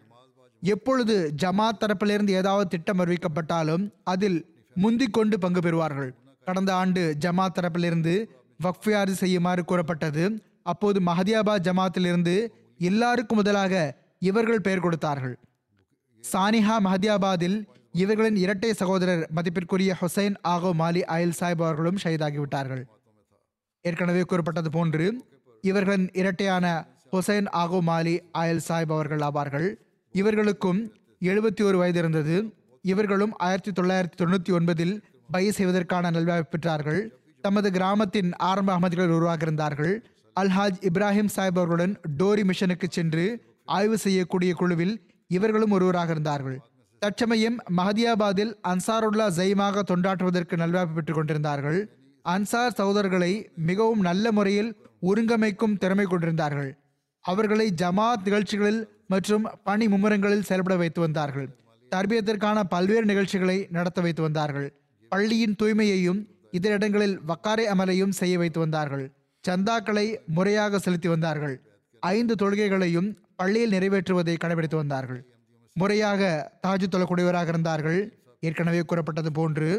எப்பொழுது ஜமாத் தரப்பிலிருந்து ஏதாவது திட்டம் அறிவிக்கப்பட்டாலும் அதில் முந்திக் கொண்டு பங்கு பெறுவார்கள். கடந்த ஆண்டு ஜமாத் தரப்பிலிருந்து வக்ஃபியாறு செய்யுமாறு கூறப்பட்டது. அப்போது மஹதியாபாத் ஜமாத்திலிருந்து எல்லாருக்கும் முதலாக இவர்கள் பெயர் கொடுத்தார்கள். சானிஹா மஹதியாபாதில் இவர்களின் இரட்டை சகோதரர் மதிப்பிற்குரிய ஹுசைன் ஆகோ மாலி அயல் சாஹிப் அவர்களும் ஷஹீதாகிவிட்டார்கள். ஏற்கனவே கூறப்பட்டது போன்று இவர்களின் இரட்டையான ஹுசைன் ஆகோ மாலி அயல் சாஹிப் அவர்கள் ஆவார்கள். இவர்களுக்கும் எழுபத்தி ஒரு வயது இருந்தது இவர்களும் ஆயிரத்தி தொள்ளாயிரத்தி தொண்ணூற்றி ஒன்பதில் பயிர் செய்வதற்கான நல்வாய்ப்பு பெற்றார்கள். தமது கிராமத்தின் ஆரம்ப அகமதிகள் உருவாக இருந்தார்கள் அல்ஹாஜ் இப்ராஹிம் சாஹிப் அவர்களுடன் டோரி மிஷனுக்கு சென்று ஆய்வு செய்யக்கூடிய குழுவில் இவர்களும் ஒருவராக இருந்தார்கள். தற்சமயம் மஹதியாபாத்தில் அன்சாருல்லா ஜெயமாக தொண்டாற்றுவதற்கு நல்வாய்ப்பு பெற்றுக் கொண்டிருந்தார்கள். அன்சார் சகோதரர்களை மிகவும் நல்ல முறையில் ஒருங்கமைக்கும் திறமை கொண்டிருந்தார்கள். அவர்களை ஜமாத் நிகழ்ச்சிகளில் மற்றும் பணி மும்முரங்களில் செயல்பட வைத்து வந்தார்கள். தர்பியத்திற்கான பல்வேறு நிகழ்ச்சிகளை நடத்த வைத்து வந்தார்கள். பள்ளியின் தூய்மையையும் இதர இடங்களில் வக்காரை அமலையும் செய்ய வைத்து வந்தார்கள். சந்தாக்களை முறையாக செலுத்தி வந்தார்கள். ஐந்து தொழுகைகளையும் பள்ளியில் நிறைவேற்றுவதை கடைபிடித்து வந்தார்கள். முறையாக தாஜு தொழக்கூடியவராக இருந்தார்கள். ஏற்கனவே கூறப்பட்டது போன்று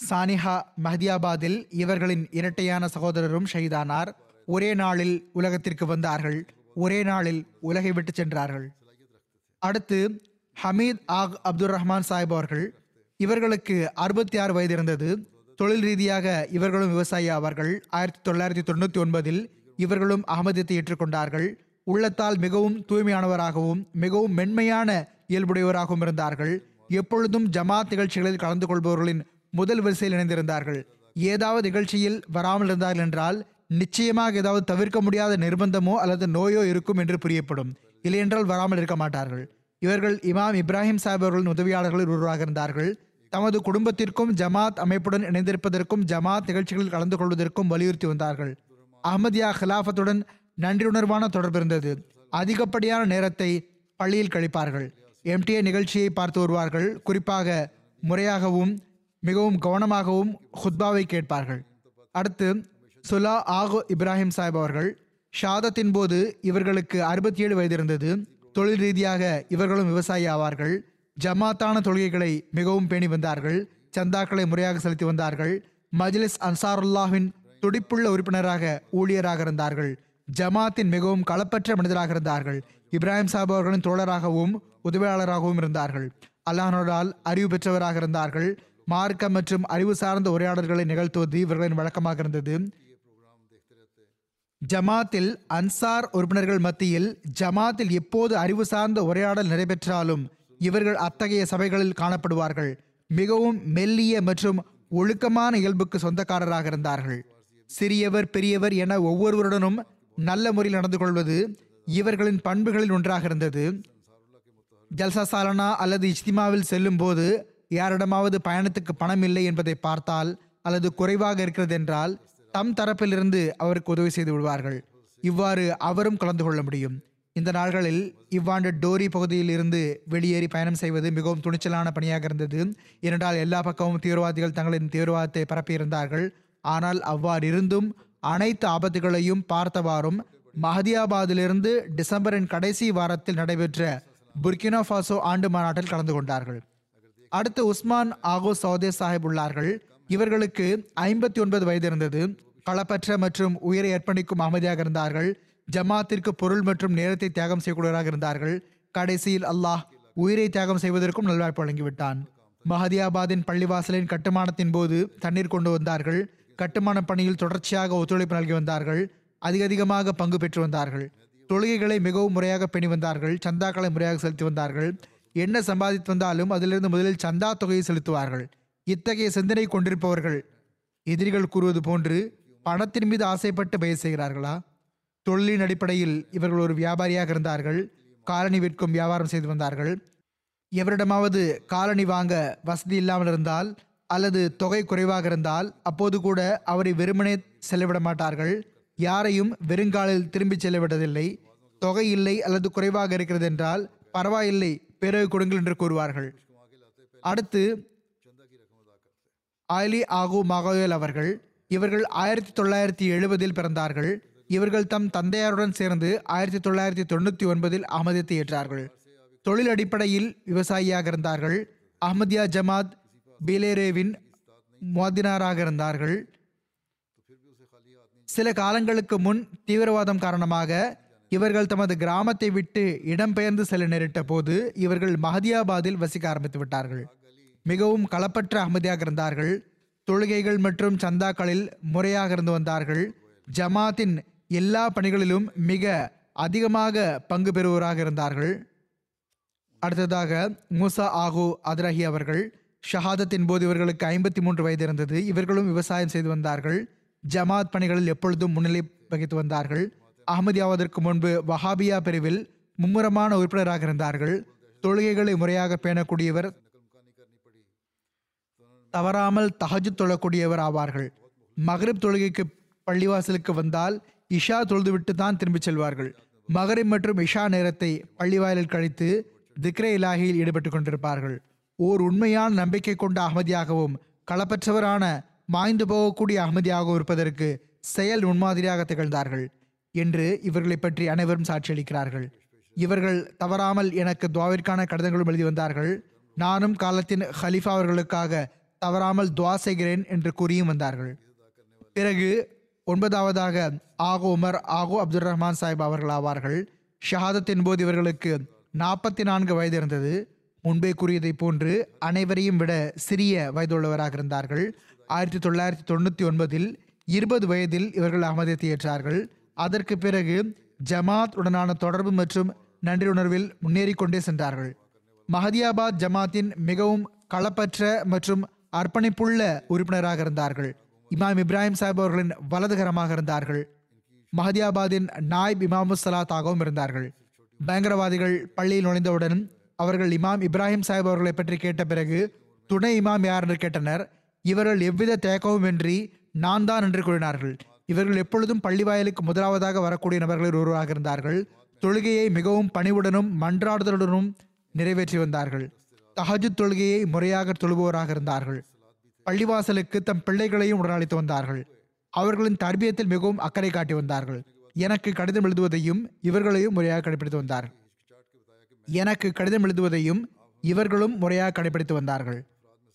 சானிஹா மஹதியாபாத்தில் இவர்களின் இரட்டையான சகோதரரும் ஷஹீதானார் ஒரே நாளில் உலகத்திற்கு வந்தார்கள். ஒரே நாளில் உலகை விட்டு சென்றார்கள். அடுத்து ஹமீத் ஆக் அப்துல் ரஹ்மான் சாஹிப் அவர்கள் இவர்களுக்கு அறுபத்தி ஆறு வயது இருந்தது. தொழில் ரீதியாக இவர்களும் விவசாயி ஆவார்கள். ஆயிரத்தி தொள்ளாயிரத்தி தொண்ணூற்றி ஒன்பதில் இவர்களும் அகமதியத்தை ஏற்றுக்கொண்டார்கள். உள்ளத்தால் மிகவும் தூய்மையானவராகவும் மிகவும் மென்மையான இயல்புடையவராகவும் இருந்தார்கள். எப்பொழுதும் ஜமாத் நிகழ்ச்சிகளில் கலந்து கொள்பவர்களின் முதல் வரிசையில் இணைந்திருந்தார்கள். ஏதாவது நிகழ்ச்சியில் வராமல் இருந்தார்கள் என்றால் நிச்சயமாக ஏதாவது தவிர்க்க முடியாத நிர்பந்தமோ அல்லது நோயோ இருக்கும் என்று புரியப்படும். இல்லையென்றால் வராமல் இருக்க மாட்டார்கள். இவர்கள் இமாம் இப்ராஹிம் சாஹிப் அவர்களின் உதவியாளர்களில் ஒருவராக இருந்தார்கள். தமது குடும்பத்திற்கும் ஜமாத் அமைப்புடன் இணைந்திருப்பதற்கும் ஜமாத் நிகழ்ச்சிகளில் கலந்து கொள்வதற்கும் வலியுறுத்தி வந்தார்கள். அஹமதியா ஹிலாஃபத்துடன் நன்றியுணர்வான தொடர்பு இருந்தது. அதிகப்படியான நேரத்தை பள்ளியில் கழிப்பார்கள். எம்டிஏ நிகழ்ச்சியை பார்த்து வருவார்கள். குறிப்பாக முறையாகவும் மிகவும் கவனமாகவும் ஹுத்பாவை கேட்பார்கள். அடுத்து சுலா ஆகோ இப்ராஹிம் சாஹிப் அவர்கள் ஷாதத்தின் போது இவர்களுக்கு அறுபத்தி ஏழு வயது இருந்தது. தொழில் ரீதியாக இவர்களும் விவசாயி ஆவார்கள். ஜமாத்தான தொழுகைகளை மிகவும் பேணி வந்தார்கள். சந்தாக்களை முறையாக செலுத்தி வந்தார்கள். மஜ்லிஸ் அன்சாருல்லாஹின் துடிப்புள்ள உறுப்பினராக ஊழியராக இருந்தார்கள். ஜமாத்தின் மிகவும் களப்பற்ற மனிதராக இருந்தார்கள். இப்ராஹிம் சாஹிப் அவர்களின் தோழராகவும் உதவியாளராகவும் இருந்தார்கள். அல்லாஹனோடால் அறிவு பெற்றவராக இருந்தார்கள். மார்க்கம் மற்றும் அறிவு சார்ந்த உரையாடல்களை நிகழ்த்துவது இவர்களின் வழக்கமாக இருந்தது. ஜமாத்தில் அன்சார் உறுப்பினர்கள் மத்தியில் ஜமாத்தில் எப்போது அறிவு சார்ந்த உரையாடல் நடைபெற்றாலும் இவர்கள் அத்தகைய சபைகளில் காணப்படுவார்கள். மிகவும் மெல்லிய மற்றும் ஒழுக்கமான இயல்புக்கு சொந்தக்காரராக இருந்தார்கள். சிறியவர் பெரியவர் என ஒவ்வொருவருடனும் நல்ல முறையில் நடந்து கொள்வது இவர்களின் பண்புகளில் ஒன்றாக இருந்தது. ஜல்சா சாலனா அல்லது இஜ்திமாவில் செல்லும் போது யாரிடமாவது பயணத்துக்கு பணம் இல்லை என்பதை பார்த்தால் அல்லது குறைவாக இருக்கிறது என்றால் தம் தரப்பிலிருந்து அவருக்கு உதவி செய்து விடுவார்கள். இவ்வாறு அவரும் கலந்து கொள்ள முடியும். இந்த நாள்களில் இவ்வாண்டு டோரி பகுதியில் இருந்து வெளியேறி பயணம் செய்வது மிகவும் துணிச்சலான பணியாக இருந்தது. ஏனென்றால் எல்லா பக்கமும் தீவிரவாதிகள் தங்களின் தீவிரவாதத்தை பரப்பியிருந்தார்கள். ஆனால் அவ்வாறு இருந்தும் அனைத்து ஆபத்துகளையும் பார்த்தவாறும் மஹதியாபாத்திலிருந்து டிசம்பரின் கடைசி வாரத்தில் நடைபெற்ற புர்கினோ ஃபாசோ ஆண்டு மாநாட்டில் கலந்து கொண்டார்கள். அடுத்து உஸ்மான் ஆகோ சௌதே சாஹிப் உள்ளார்கள். இவர்களுக்கு ஐம்பத்தி ஒன்பது வயது இருந்தது களப்பற்ற மற்றும் உயிரை அர்ப்பணிக்கும் அமைதியாக இருந்தார்கள். ஜமாத்திற்கு பொருள் மற்றும் நேரத்தை தியாகம் செய்யக்கூடியவராக இருந்தார்கள். கடைசியில் அல்லாஹ் உயிரை தியாகம் செய்வதற்கும் நல்வாய்ப்பு வழங்கிவிட்டான். மஹதியாபாத்தின் பள்ளிவாசலின் கட்டுமானத்தின் போது தண்ணீர் கொண்டு வந்தார்கள். கட்டுமான பணியில் தொடர்ச்சியாக ஒத்துழைப்பு நல்கி வந்தார்கள். அதிக அதிகமாக பங்கு பெற்று வந்தார்கள். தொழுகைகளை மிகவும் முறையாக பெணி வந்தார்கள். சந்தாக்களை முறையாக செலுத்தி வந்தார்கள். என்ன சம்பாதித்து வந்தாலும் அதிலிருந்து முதலில் சந்தா தொகையை செலுத்துவார்கள். இத்தகைய சிந்தனை கொண்டிருப்பவர்கள் எதிரிகள் கூறுவது போன்று பணத்தின் மீது ஆசைப்பட்டு பயிர் செய்கிறார்களா? தொழிலின் அடிப்படையில் இவர்கள் ஒரு வியாபாரியாக இருந்தார்கள் காலனி விற்கும் வியாபாரம் செய்து வந்தார்கள். எவரிடமாவது காலனி வாங்க வசதி இல்லாமல் இருந்தால் அல்லது தொகை குறைவாக இருந்தால் அப்போது கூட அவரை வெறுமனே செல்லவிட மாட்டார்கள். யாரையும் வெறுங்காலில் திரும்பிச் செல்லவிட்டதில்லை தொகை இல்லை அல்லது குறைவாக இருக்கிறது என்றால் பரவாயில்லை பிறகு கொடுங்கள் என்று கூறுவார்கள். அடுத்து ஆலி ஆகு மகோயல் அவர்கள் இவர்கள் ஆயிரத்தி தொள்ளாயிரத்தி எழுபதில் பிறந்தார்கள். இவர்கள் தம் தந்தையாருடன் சேர்ந்து ஆயிரத்தி தொள்ளாயிரத்தி தொண்ணூற்றி ஒன்பதில் அகமதியத்தை ஏற்றார்கள். தொழில் அடிப்படையில் விவசாயியாக இருந்தார்கள். அஹமதியா ஜமாத் பீலேரேவின் மோதினாராக இருந்தார்கள். சில காலங்களுக்கு முன் தீவிரவாதம் காரணமாக இவர்கள் தமது கிராமத்தை விட்டு இடம்பெயர்ந்து செல்ல நேரிட்ட போது இவர்கள் மஹதியாபாத்தில் வசிக்க ஆரம்பித்து விட்டார்கள். மிகவும் களப்பற்ற அகமதியாக இருந்தார்கள். தொழுகைகள் மற்றும் சந்தாக்களில் முறையாக இருந்து வந்தார்கள். ஜமாத்தின் எல்லா பணிகளிலும் மிக அதிகமாக பங்கு பெறுவோராக இருந்தார்கள். அடுத்ததாக மூசா ஆகு அத்ரஹி அவர்கள் ஷஹாதத்தின் போது இவர்களுக்கு ஐம்பத்தி மூன்று வயது இருந்தது. இவர்களும் விவசாயம் செய்து வந்தார்கள். ஜமாத் பணிகளில் எப்பொழுதும் முன்னிலை வகித்து வந்தார்கள். அகமதியாவதற்கு முன்பு வஹாபியா பிரிவில் மும்முரமான உறுப்பினராக இருந்தார்கள். தொழுகைகளை முறையாக பேணக்கூடியவர் தவறாமல் தஹஜு தொழக்கூடியவர் ஆவார்கள். மகரிப் தொழுகைக்கு பள்ளிவாசலுக்கு வந்தால் இஷா தொழுதுவிட்டு தான் திரும்பிச் செல்வார்கள். மகரிப் மற்றும் இஷா நேரத்தை பள்ளிவாயலில் கழித்து திக்ரே இலாகியில் ஈடுபட்டு கொண்டிருப்பார்கள். ஓர் உண்மையான நம்பிக்கை கொண்ட அகமதியாகவும் களப்பற்றவரான மாய்ந்து போகக்கூடிய அகமதியாகவும் இருப்பதற்கு செயல் முன்மாதிரியாக திகழ்ந்தார்கள் என்று இவர்களை பற்றி அனைவரும் சாட்சியளிக்கிறார்கள். இவர்கள் தவறாமல் எனக்கு துவாவிற்கான கடிதங்களும் எழுதி வந்தார்கள். நானும் காலத்தின் ஹலீஃபா அவர்களுக்காக தவறாமல் துவா செய்கிறேன் என்று கூறியும் வந்தார்கள். பிறகு ஒன்பதாவதாக ஆகோ உமர் ஆகோ அப்துல் ரஹ்மான் சாஹிப் அவர்கள் ஆவார்கள். ஷஹாதத்தின் போது இவர்களுக்கு நாற்பத்தி நான்கு வயது இருந்தது. முன்பே கூறியதைப் போன்று அனைவரையும் விட சிறிய வயதுள்ளவராக இருந்தார்கள். ஆயிரத்தி தொள்ளாயிரத்தி தொண்ணூற்றி ஒன்பதில் இருபது வயதில் இவர்கள் அகமதியத்தை ஏற்றார்கள். அதற்கு பிறகு ஜமாத் உடனான தொடர்பு மற்றும் நன்றியுணர்வில் முன்னேறி கொண்டே சென்றார்கள். மஹதியாபாத் ஜமாத்தின் மிகவும் களப்பற்ற மற்றும் அர்ப்பணிப்புள்ள உறுப்பினராக இருந்தார்கள். இமாம் இப்ராஹிம் சாஹிப் அவர்களின் வலதுகரமாக இருந்தார்கள். மஹதியாபாதின் நாய்ப் இமாமு சலாத்தாகவும் இருந்தார்கள். பயங்கரவாதிகள் பள்ளியில் நுழைந்தவுடன் அவர்கள் இமாம் இப்ராஹிம் சாஹிப் அவர்களை பற்றி கேட்ட பிறகு துணை இமாம் யார் என்று கேட்டனர்? இவர்கள் எவ்வித தேக்கமும் இன்றி நான் தான் என்று கூறினார்கள். இவர்கள் எப்பொழுதும் பள்ளி வாயிலுக்கு முதலாவதாக வரக்கூடிய நபர்களில் ஒருவராக இருந்தார்கள். தொழுகையை மிகவும் பணிவுடனும் மன்றாடுதலுடனும் நிறைவேற்றி வந்தார்கள். தஹஜுத் தொழுகையை முறையாக தொழுபவராக இருந்தார்கள். பள்ளிவாசலுக்கு தம் பிள்ளைகளையும் உடனழைத்து வந்தார்கள். அவர்களின் தர்பியத்தில் மிகவும் அக்கறை காட்டி வந்தார்கள். எனக்கு கடிதம் எழுதுவதையும் இவர்களையும் முறையாக கடைபிடித்து வந்தார். எனக்கு கடிதம் எழுதுவதையும் இவர்களும் முறையாக கடைபிடித்து வந்தார்கள்.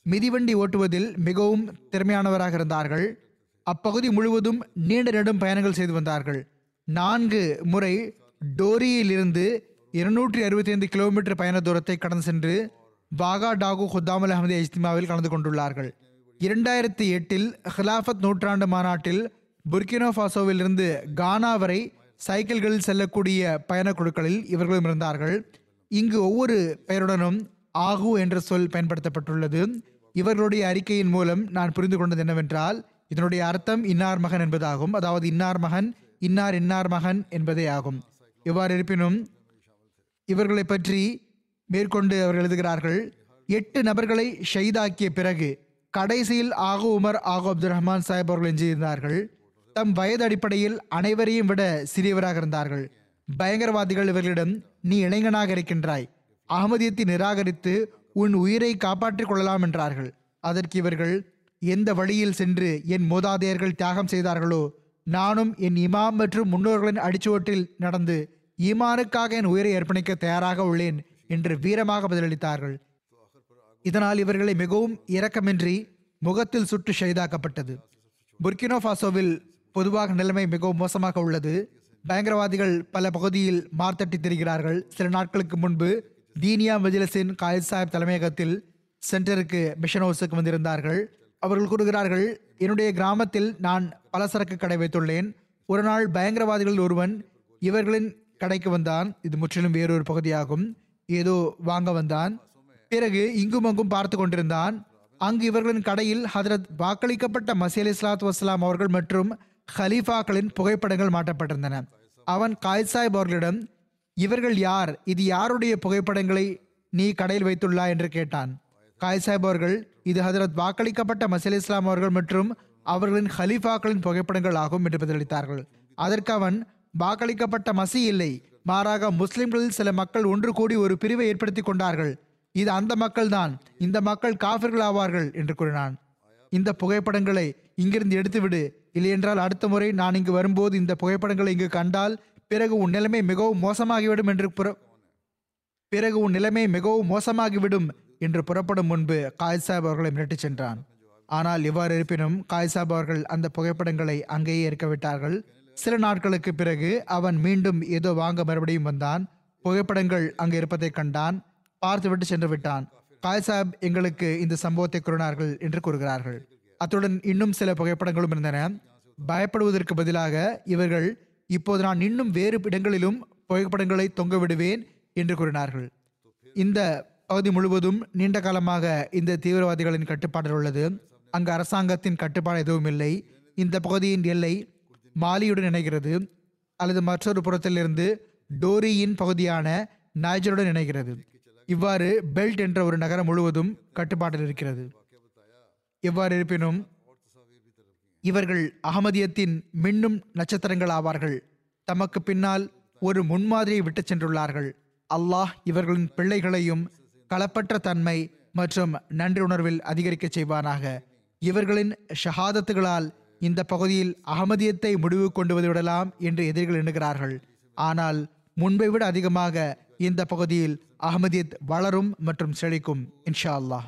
மிதிவண்டி ஓட்டுவதில் மிகவும் திறமையானவராக இருந்தார்கள். அப்பகுதி முழுவதும் நீண்ட நெடும் பயணங்கள் செய்து வந்தார்கள். நான்கு முறை டோரியிலிருந்து இருநூற்றி அறுபத்தி ஐந்து கிலோமீட்டர் பயண தூரத்தை கடந்து சென்று வாகா டாகு ஹுத்தாமல் அஹமதி இஜ்திமாவில் கலந்து கொண்டுள்ளார்கள். இரண்டாயிரத்தி எட்டில் ஹிலாஃபத் நூற்றாண்டு மாநாட்டில் புர்கினோ ஃபாசோவிலிருந்து கானா வரை சைக்கிள்களில் செல்லக்கூடிய பயணக் குழுக்களில் இவர்களும் இருந்தார்கள். இங்கு ஒவ்வொரு பெயருடனும் ஆகு என்ற சொல் பயன்படுத்தப்பட்டுள்ளது. இவர்களுடைய அறிக்கையின் மூலம் நான் புரிந்து கொண்டது என்னவென்றால் இதனுடைய அர்த்தம் இன்னார் மகன் என்பதாகும். அதாவது இன்னார் மகன் இன்னார் இன்னார் மகன் என்பதே ஆகும். இவ்வாறு இருப்பினும் இவர்களை பற்றி மேற்கொண்டு அவர்கள் எழுதுகிறார்கள் எட்டு நபர்களை ஷைதாக்கிய பிறகு கடைசியில் ஆகோ உமர் ஆகோ அப்துல் ரஹ்மான் சாஹிப் அவர்கள் எஞ்சியிருந்தார்கள். தம் வயது அடிப்படையில் அனைவரையும் விட சிறியவராக இருந்தார்கள். பயங்கரவாதிகள் இவர்களிடம் நீ இளைஞனாக இருக்கின்றாய். அகமதியத்தை நிராகரித்து உன் உயிரை காப்பாற்றிக் கொள்ளலாம் என்றார்கள். அதற்கு இவர்கள் எந்த வழியில் சென்று என் மூதாதையர்கள் தியாகம் செய்தார்களோ நானும் என் இமாம் மற்றும் முன்னோர்களின் அடிச்சுவற்றில் நடந்து ஈமானுக்காக என் உயிரை அர்ப்பணிக்க தயாராக உள்ளேன். என்று வீரமாக பதிலளித்தார்கள். இதனால் இவர்களை மிகவும் இரக்கமின்றி முகத்தில் சுட்டு செய்தாக்கப்பட்டது புர்கினோ ஃபாசோவில் பொதுவாக நிலைமை மிகவும் மோசமாக உள்ளது. பயங்கரவாதிகள் பல பகுதியில் மார்த்தட்டி திரிகிறார்கள். சில நாட்களுக்கு முன்பு தீனியா மஜிலசின் காயித் சாஹிப் தலைமையகத்தில் சென்டருக்கு மிஷன் ஹவுஸுக்கு வந்திருந்தார்கள். அவர்கள் கூறுகிறார்கள் என்னுடைய கிராமத்தில் நான் பலசரக்கு கடை வைத்துள்ளேன். ஒரு நாள் பயங்கரவாதிகளில் ஒருவன் இவர்களின் கடைக்கு வந்தான். இது முற்றிலும் வேறொரு பகுதியாகும். ஏதோ வாங்க வந்தான். பிறகு இங்கும் அங்கும் பார்த்து கொண்டிருந்தான். அங்கு இவர்களின் கடையில் ஹதரத் வாக்களிக்கப்பட்ட மசி அலி இஸ்லாத்து வஸ்லாம் அவர்கள் மற்றும் ஹலீஃபாக்களின் புகைப்படங்கள் மாட்டப்பட்டிருந்தன அவன் காயித் சாஹிப் அவர்களிடம் இவர்கள் யார்? இது யாருடைய புகைப்படங்களை நீ கடையில் வைத்துள்ளா? என்று கேட்டான். காயித் சாஹிப் அவர்கள் இது ஹதரத் வாக்களிக்கப்பட்ட மசி இஸ்லாம் அவர்கள் மற்றும் அவர்களின் ஹலீஃபாக்களின் புகைப்படங்கள் ஆகும் என்று பதிலளித்தார்கள். அதற்கு அவன் வாக்களிக்கப்பட்ட மசி இல்லை. மாறாக முஸ்லிம்களில் சில மக்கள் ஒன்று கூடி ஒரு பிரிவை ஏற்படுத்தி கொண்டார்கள். இது அந்த மக்கள்தான் இந்த மக்கள் காஃபிர்கள் ஆவார்கள் என்று கூறினான். இந்த புகைப்படங்களை இங்கிருந்து எடுத்துவிடு. இல்லையென்றால் அடுத்த முறை நான் இங்கு வரும்போது இந்த புகைப்படங்களை இங்கு கண்டால் பிறகு உன் நிலைமை மிகவும் மோசமாகிவிடும் என்று புற பிறகு உன் நிலைமை மிகவும் மோசமாகிவிடும் என்று புறப்படும் முன்பு காய்சாப் அவர்களை மிரட்டிச் சென்றான். ஆனால் இவ்வாறு இருப்பினும் காய்சாப் அவர்கள் அந்த புகைப்படங்களை அங்கேயே இருக்க விட்டார்கள் சில நாட்களுக்கு பிறகு அவன் மீண்டும் ஏதோ வாங்க மறுபடியும் வந்தான். புகைப்படங்கள் அங்கு இருப்பதை கண்டான். பார்த்துவிட்டு சென்று விட்டான் காய் சாஹிப் எங்களுக்கு இந்த சம்பவத்தை கூறினார்கள் என்று கூறுகிறார்கள். அத்துடன் இன்னும் சில புகைப்படங்களும் இருந்தன. பயப்படுவதற்கு பதிலாக இவர்கள் இப்போது நான் இன்னும் வேறு இடங்களிலும் புகைப்படங்களை தொங்க விடுவேன் என்று கூறினார்கள். இந்த பகுதி முழுவதும் நீண்ட காலமாக இந்த தீவிரவாதிகளின் கட்டுப்பாட்டில் உள்ளது. அங்கு அரசாங்கத்தின் கட்டுப்பாடு எதுவும் இல்லை. இந்த பகுதியின் எல்லை மாலியுடன் இணைகிறது அல்லது மற்றொரு புறத்திலிருந்து டோரியின் பகுதியான நைஜருடன் இணைகிறது. இவ்வாறு பெல்ட் என்ற ஒரு நகரம் முழுவதும் கட்டுப்பாட்டில் இருக்கிறது. எவ்வாறு இருப்பினும் இவர்கள் அகமதியத்தின் மின்னும் நட்சத்திரங்கள் ஆவார்கள். தமக்கு பின்னால் ஒரு முன்மாதிரியை விட்டு சென்றுள்ளார்கள். அல்லாஹ் இவர்களின் பிள்ளைகளையும் களப்பற்ற தன்மை மற்றும் நன்றி உணர்வில் அதிகரிக்கச் செய்வானாக. இவர்களின் ஷஹாதத்துகளால் இந்த பகுதியில் அகமதியத்தை முடிவு கொண்டு வந்துவிடலாம் என்று எதிரிகள் எண்ணுகிறார்கள். ஆனால் முன்பை விட அதிகமாக இந்த பகுதியில் அகமதியத் வளரும் மற்றும் செழிக்கும் இன்ஷா அல்லாஹ்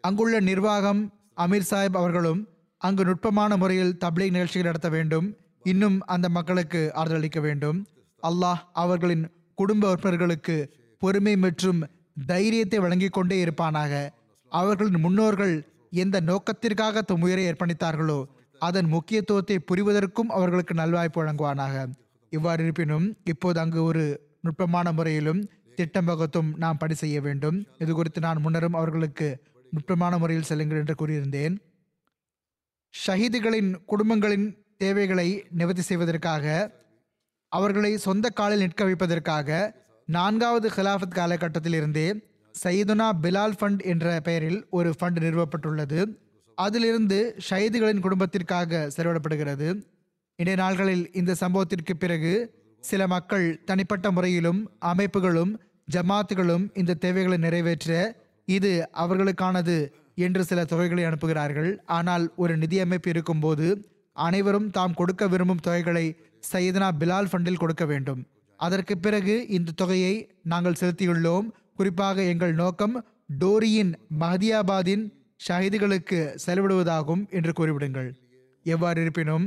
அங்குள்ள நிர்வாகம் அமீர் சாஹிப் அவர்களும் அங்கு நுட்பமான முறையில் தப்லீக் நிகழ்ச்சிகள் நடத்த வேண்டும். இன்னும் அந்த மக்களுக்கு ஆறுதல் அளிக்க வேண்டும். அல்லாஹ் அவர்களின் குடும்ப உறுப்பினர்களுக்கு பொறுமை மற்றும் தைரியத்தை வழங்கிக் கொண்டே இருப்பானாக. அவர்களின் முன்னோர்கள் எந்த நோக்கத்திற்காக தம் உயிரை ஏற்பணித்தார்களோ அதன் முக்கியத்துவத்தை புரிவதற்கும் அவர்களுக்கு நல்வாய்ப்பு வழங்குவானாக. இவ்வாறு இருப்பினும் இப்போது அங்கு ஒரு நுட்பமான முறையிலும் திட்டம் வகுத்தும் நாம் பணி செய்ய வேண்டும். இது குறித்து நான் முன்னரும் அவர்களுக்கு நுட்பமான முறையில் செல்லுங்கள் என்று கூறியிருந்தேன். ஷஹீதுகளின் குடும்பங்களின் தேவைகளை நிவர்த்தி செய்வதற்காக அவர்களை சொந்த காலில் நிற்க வைப்பதற்காக நான்காவது ஹிலாஃபத் காலகட்டத்திலிருந்தே சயிதுனா பிலால் ஃபண்ட் என்ற பெயரில் ஒரு ஃபண்ட் நிறுவப்பட்டுள்ளது. அதிலிருந்து ஷஹீதுகளின் குடும்பத்திற்காக செலவிடப்படுகிறது. இன்றைய நாள்களில் இந்த சம்பவத்திற்கு பிறகு சில மக்கள் தனிப்பட்ட முறையிலும் அமைப்புகளும் ஜமாத்துகளும் இந்த தேவைகளை நிறைவேற்ற இது அவர்களுக்கானது என்று சில தொகைகளை அனுப்புகிறார்கள். ஆனால் ஒரு நிதி அமைப்பு இருக்கும்போது அனைவரும் தாம் கொடுக்க விரும்பும் தொகைகளை சையதனா பிலால் ஃபண்டில் கொடுக்க வேண்டும். அதற்கு பிறகு இந்த தொகையை நாங்கள் செலுத்தியுள்ளோம். குறிப்பாக எங்கள் நோக்கம் டோரியின் மஹதியாபாதின் ஷஹீதுகளுக்கு செலவிடுவதாகும் என்று கூறிவிடுங்கள். எவ்வாறு இருப்பினும்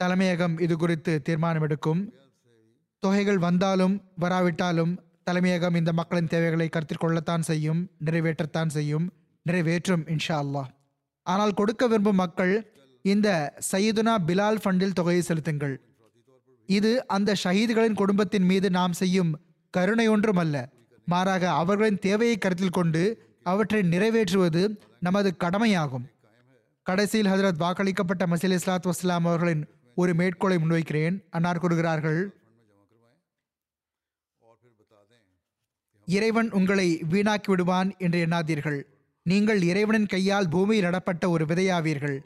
தலைமையகம் இது குறித்து தீர்மானம் எடுக்கும் தொகைகள் வந்தாலும் வராவிட்டாலும் தலைமையகம் இந்த மக்களின் தேவைகளை கருத்தில் கொள்ளத்தான் செய்யும் நிறைவேற்றத்தான் செய்யும் நிறைவேற்றும் இன்ஷா அல்லாஹ். ஆனால் கொடுக்க விரும்பும் மக்கள் இந்த சையதுனா பிலால் ஃபண்டில் தொகையை செலுத்துங்கள். இது அந்த ஷஹீதுகளின் குடும்பத்தின் மீது நாம் செய்யும் கருணை ஒன்றும் அல்ல மாறாக அவர்களின் தேவையை கருத்தில் கொண்டு அவற்றை நிறைவேற்றுவது நமது கடமையாகும். கடைசியில் ஹஜரத் வாக்களிக்கப்பட்ட மசீல் இஸ்லாத் வஸ்லாம் அவர்களின் ஒரு மேற்கோளை முன்வைக்கிறேன். அன்னார் கூறுகிறார்கள் இறைவன் உங்களை வீணாக்கி விடுவான் என்று எண்ணாதீர்கள். நீங்கள் இறைவனின் கையால் பூமியில் நடப்பட்ட ஒரு விதையாவீர்கள்.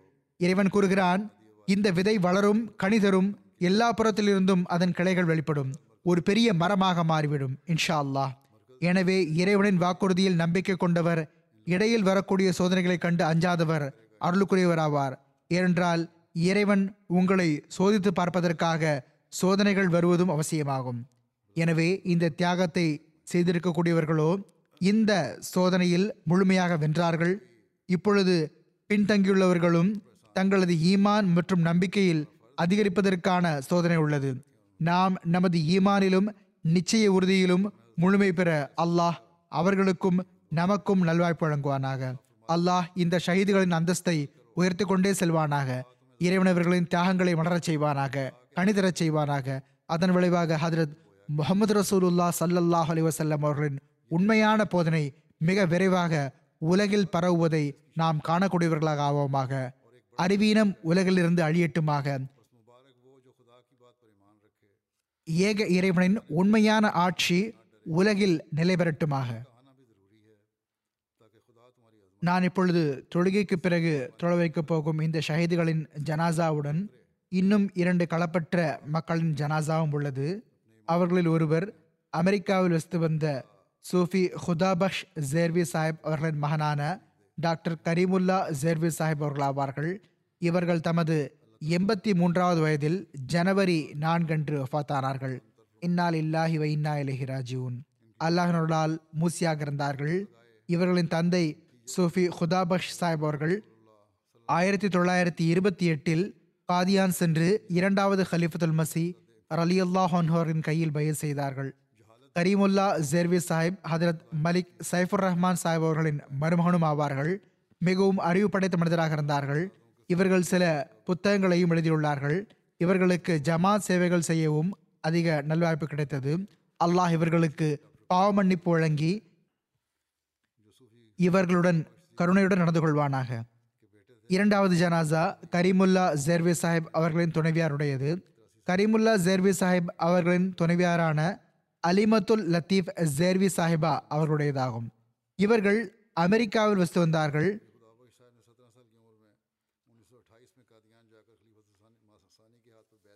இறைவன் கூறுகிறான் இந்த விதை வளரும் கனிதரும் எல்லா புறத்திலிருந்தும் அதன் கிளைகள் வெளிப்படும். ஒரு பெரிய மரமாக மாறிவிடும் இன்ஷா அல்லாஹ். எனவே இறைவனின் வாக்குறுதியில் நம்பிக்கை கொண்டவர் இடையில் வரக்கூடிய சோதனைகளைக் கண்டு அஞ்சாதவர் அருளுக்குரியவராவார். ஏனென்றால் இறைவன் உங்களை சோதித்து பார்ப்பதற்காக சோதனைகள் வருவதும் அவசியமாகும். எனவே இந்த தியாகத்தை செய்திருக்கக்கூடியவர்களோ இந்த சோதனையில் முழுமையாக வென்றார்கள். இப்பொழுது பின்தங்கியுள்ளவர்களும் தங்களது ஈமான் மற்றும் நம்பிக்கையில் அதிகரிப்பதற்கான சோதனை உள்ளது. நாம் நமது ஈமானிலும் நிச்சய உறுதியிலும் முழுமை பெற அல்லாஹ் அவர்களுக்கும் நமக்கும் நல்வாய்ப்பு வழங்குவானாக. அல்லாஹ் இந்த ஷஹீதுகளின் அந்தஸ்தை உயர்த்தி கொண்டே செல்வானாக. இறைவனவர்களின் தியாகங்களை மலரச் செய்வானாக கணிதரச் செய்வானாக. அதன் விளைவாக ஹதரத் முகமது ரசூலுல்லா சல்லல்லாஹ் அலி வசல்லம் அவர்களின் உண்மையான போதனை மிக விரைவாக உலகில் பரவுவதை நாம் காணக்கூடியவர்களாக ஆவோமாக. அறிவீனம் உலகிலிருந்து அழியட்டுமாக. ஏக இறைவனின் உண்மையான ஆட்சி உலகில் நிலை பெறட்டுமாக நான் இப்பொழுது தொழுகைக்கு பிறகு தொழ வைக்கப் போகும் இந்த ஷஹீதுகளின் ஜனாசாவுடன் இன்னும் இரண்டு களப்பற்ற மக்களின் ஜனாசாவும் உள்ளது. அவர்களில் ஒருவர் அமெரிக்காவில் வசித்து வந்த சூஃபி ஹுதாபஷ் ஜேர்வி சாஹிப் அவர்களின் மகனான டாக்டர் கரீமுல்லா ஜேர்வி சாஹிப் அவர்கள் ஆவார்கள் இவர்கள் தமது எண்பத்தி மூன்றாவது வயதில் ஜனவரி நான்கன்று ஒஃபாத்தானார்கள் இன்னால் இல்லாஹி வை இன்னா இலஹி ராஜியூன் மூசியாக இருந்தார்கள். இவர்களின் தந்தை சூஃபி ஹுதாபஷ் சாஹிப் அவர்கள் ஆயிரத்தி தொள்ளாயிரத்தி இருபத்தி எட்டில் காதியான் சென்று இரண்டாவது ஹலிஃபத்துல் மசி அலி அல்லாஹோன்ஹோரின் கையில் பயிர் செய்தார்கள். கரீமுல்லா ஜெர்வி சாஹிப் ஹதரத் மலிக் சைஃபுர் ரஹ்மான் சாஹிப் அவர்களின் மருமகனும் ஆவார்கள். மிகவும் அறிவு படைத்த மனிதராக இருந்தார்கள். இவர்கள் சில புத்தகங்களையும் எழுதியுள்ளார்கள். இவர்களுக்கு ஜமாத் சேவைகள் செய்யவும் அதிக நல்வாய்ப்பு கிடைத்தது. அல்லாஹ் இவர்களுக்கு பாவமன்னிப்பு வழங்கி இவர்களுடன் கருணையுடன் நடந்து கொள்வானாக இரண்டாவது ஜனாசா கரீமுல்லா ஜெர்வி சாஹிப் அவர்களின் துணைவியாருடையது. கரீமுல்லா ஜெர்வி சாஹிப் அவர்களின் துணைவியாரான அலிமத்துல் லத்தீப் ஜெர்வி சாஹிபா அவர்களுடையதாகும். இவர்கள் அமெரிக்காவில் வசித்து வந்தார்கள்.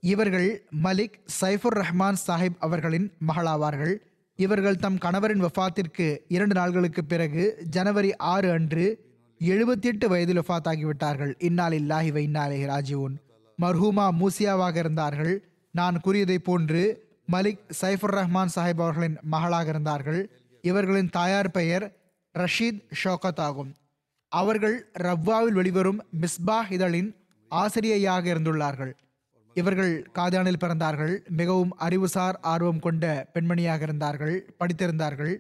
இவர்கள் மலிக் சைஃபுர் ரஹ்மான் சாஹிப் அவர்களின் மகளாவார்கள். இவர்கள் தம் கணவரின் வஃபாத்திற்கு இரண்டு நாள்களுக்கு பிறகு ஜனவரி ஆறு அன்று எழுபத்தி எட்டு வயதில் வஃபாத்தாகிவிட்டார்கள் இன்னால் இல்லாஹி வை இன்னாலே ராஜீவன் மர்ஹூமா மூசியாவாக இருந்தார்கள். நான் கூறியதைப் போன்று மலிக் சைஃபுர் ரஹ்மான் சாஹிப் அவர்களின் மகளாக இருந்தார்கள். இவர்களின் தாயார் பெயர் ரஷீத் ஷோகத் ஆகும். அவர்கள் ரவ்வாவில் வெளிவரும் மிஸ்பா இதழின் ஆசிரியையாக இருந்துள்ளார்கள். இவர்கள் காதானில் பிறந்தார்கள் மிகவும் அறிவுசார் ஆர்வம் கொண்ட பெண்மணியாக இருந்தார்கள் படித்திருந்தார்கள்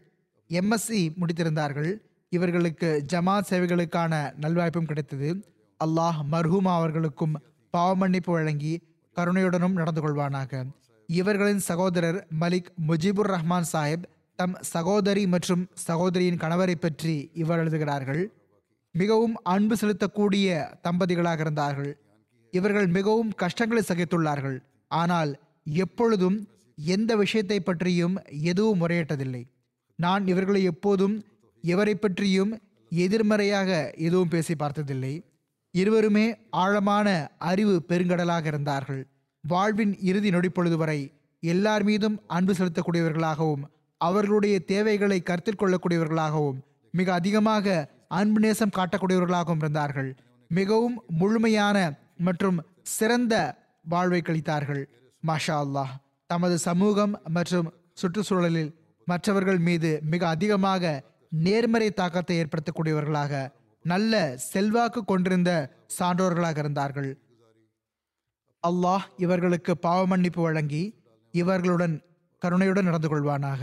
எம்எஸ்சி முடித்திருந்தார்கள். இவர்களுக்கு ஜமாத் சேவைகளுக்கான நல்வாய்ப்பும் கிடைத்தது. அல்லாஹ் மர்ஹூமா அவர்களுக்கும் பாவமன்னிப்பு வழங்கி கருணையுடனும் நடந்து கொள்வானாக. இவர்களின் சகோதரர் மலிக் முஜிபுர் ரஹ்மான் சாஹிப் தம் சகோதரி மற்றும் சகோதரியின் கணவரை பற்றி இவர் எழுதுகிறார்கள். மிகவும் அன்பு செலுத்தக்கூடிய தம்பதிகளாக இருந்தார்கள். இவர்கள் மிகவும் கஷ்டங்களை சகித்துள்ளார்கள். ஆனால் எப்பொழுதும் எந்த விஷயத்தை பற்றியும் எதுவும் முறையிட்டதில்லை. நான் இவர்களை எப்போதும் எவரை பற்றியும் எதிர்மறையாக எதுவும் பேசி பார்த்ததில்லை. இருவருமே ஆழமான அறிவு பெருங்கடலாக இருந்தார்கள். வாழ்வின் இறுதி நொடிப்பொழுது வரை எல்லார் மீதும் அன்பு செலுத்தக்கூடியவர்களாகவும் அவர்களுடைய தேவைகளை கருத்தில் கொள்ளக்கூடியவர்களாகவும் மிக அதிகமாக அன்பு நேசம் காட்டக்கூடியவர்களாகவும் இருந்தார்கள். மிகவும் முழுமையான மற்றும் சிறந்த வாழ்வை கழித்தார்கள். மாஷா அல்லாஹ் தமது சமூகம் மற்றும் சுற்றுச்சூழலில் மற்றவர்கள் மீது மிக அதிகமாக நேர்மறை தாக்கத்தை ஏற்படுத்தக்கூடியவர்களாக நல்ல செல்வாக்கு கொண்டிருந்த சான்றோர்களாக இருந்தார்கள். அல்லாஹ் இவர்களுக்கு பாவமன்னிப்பு வழங்கி இவர்களுடன் கருணையுடன் நடந்து கொள்வானாக.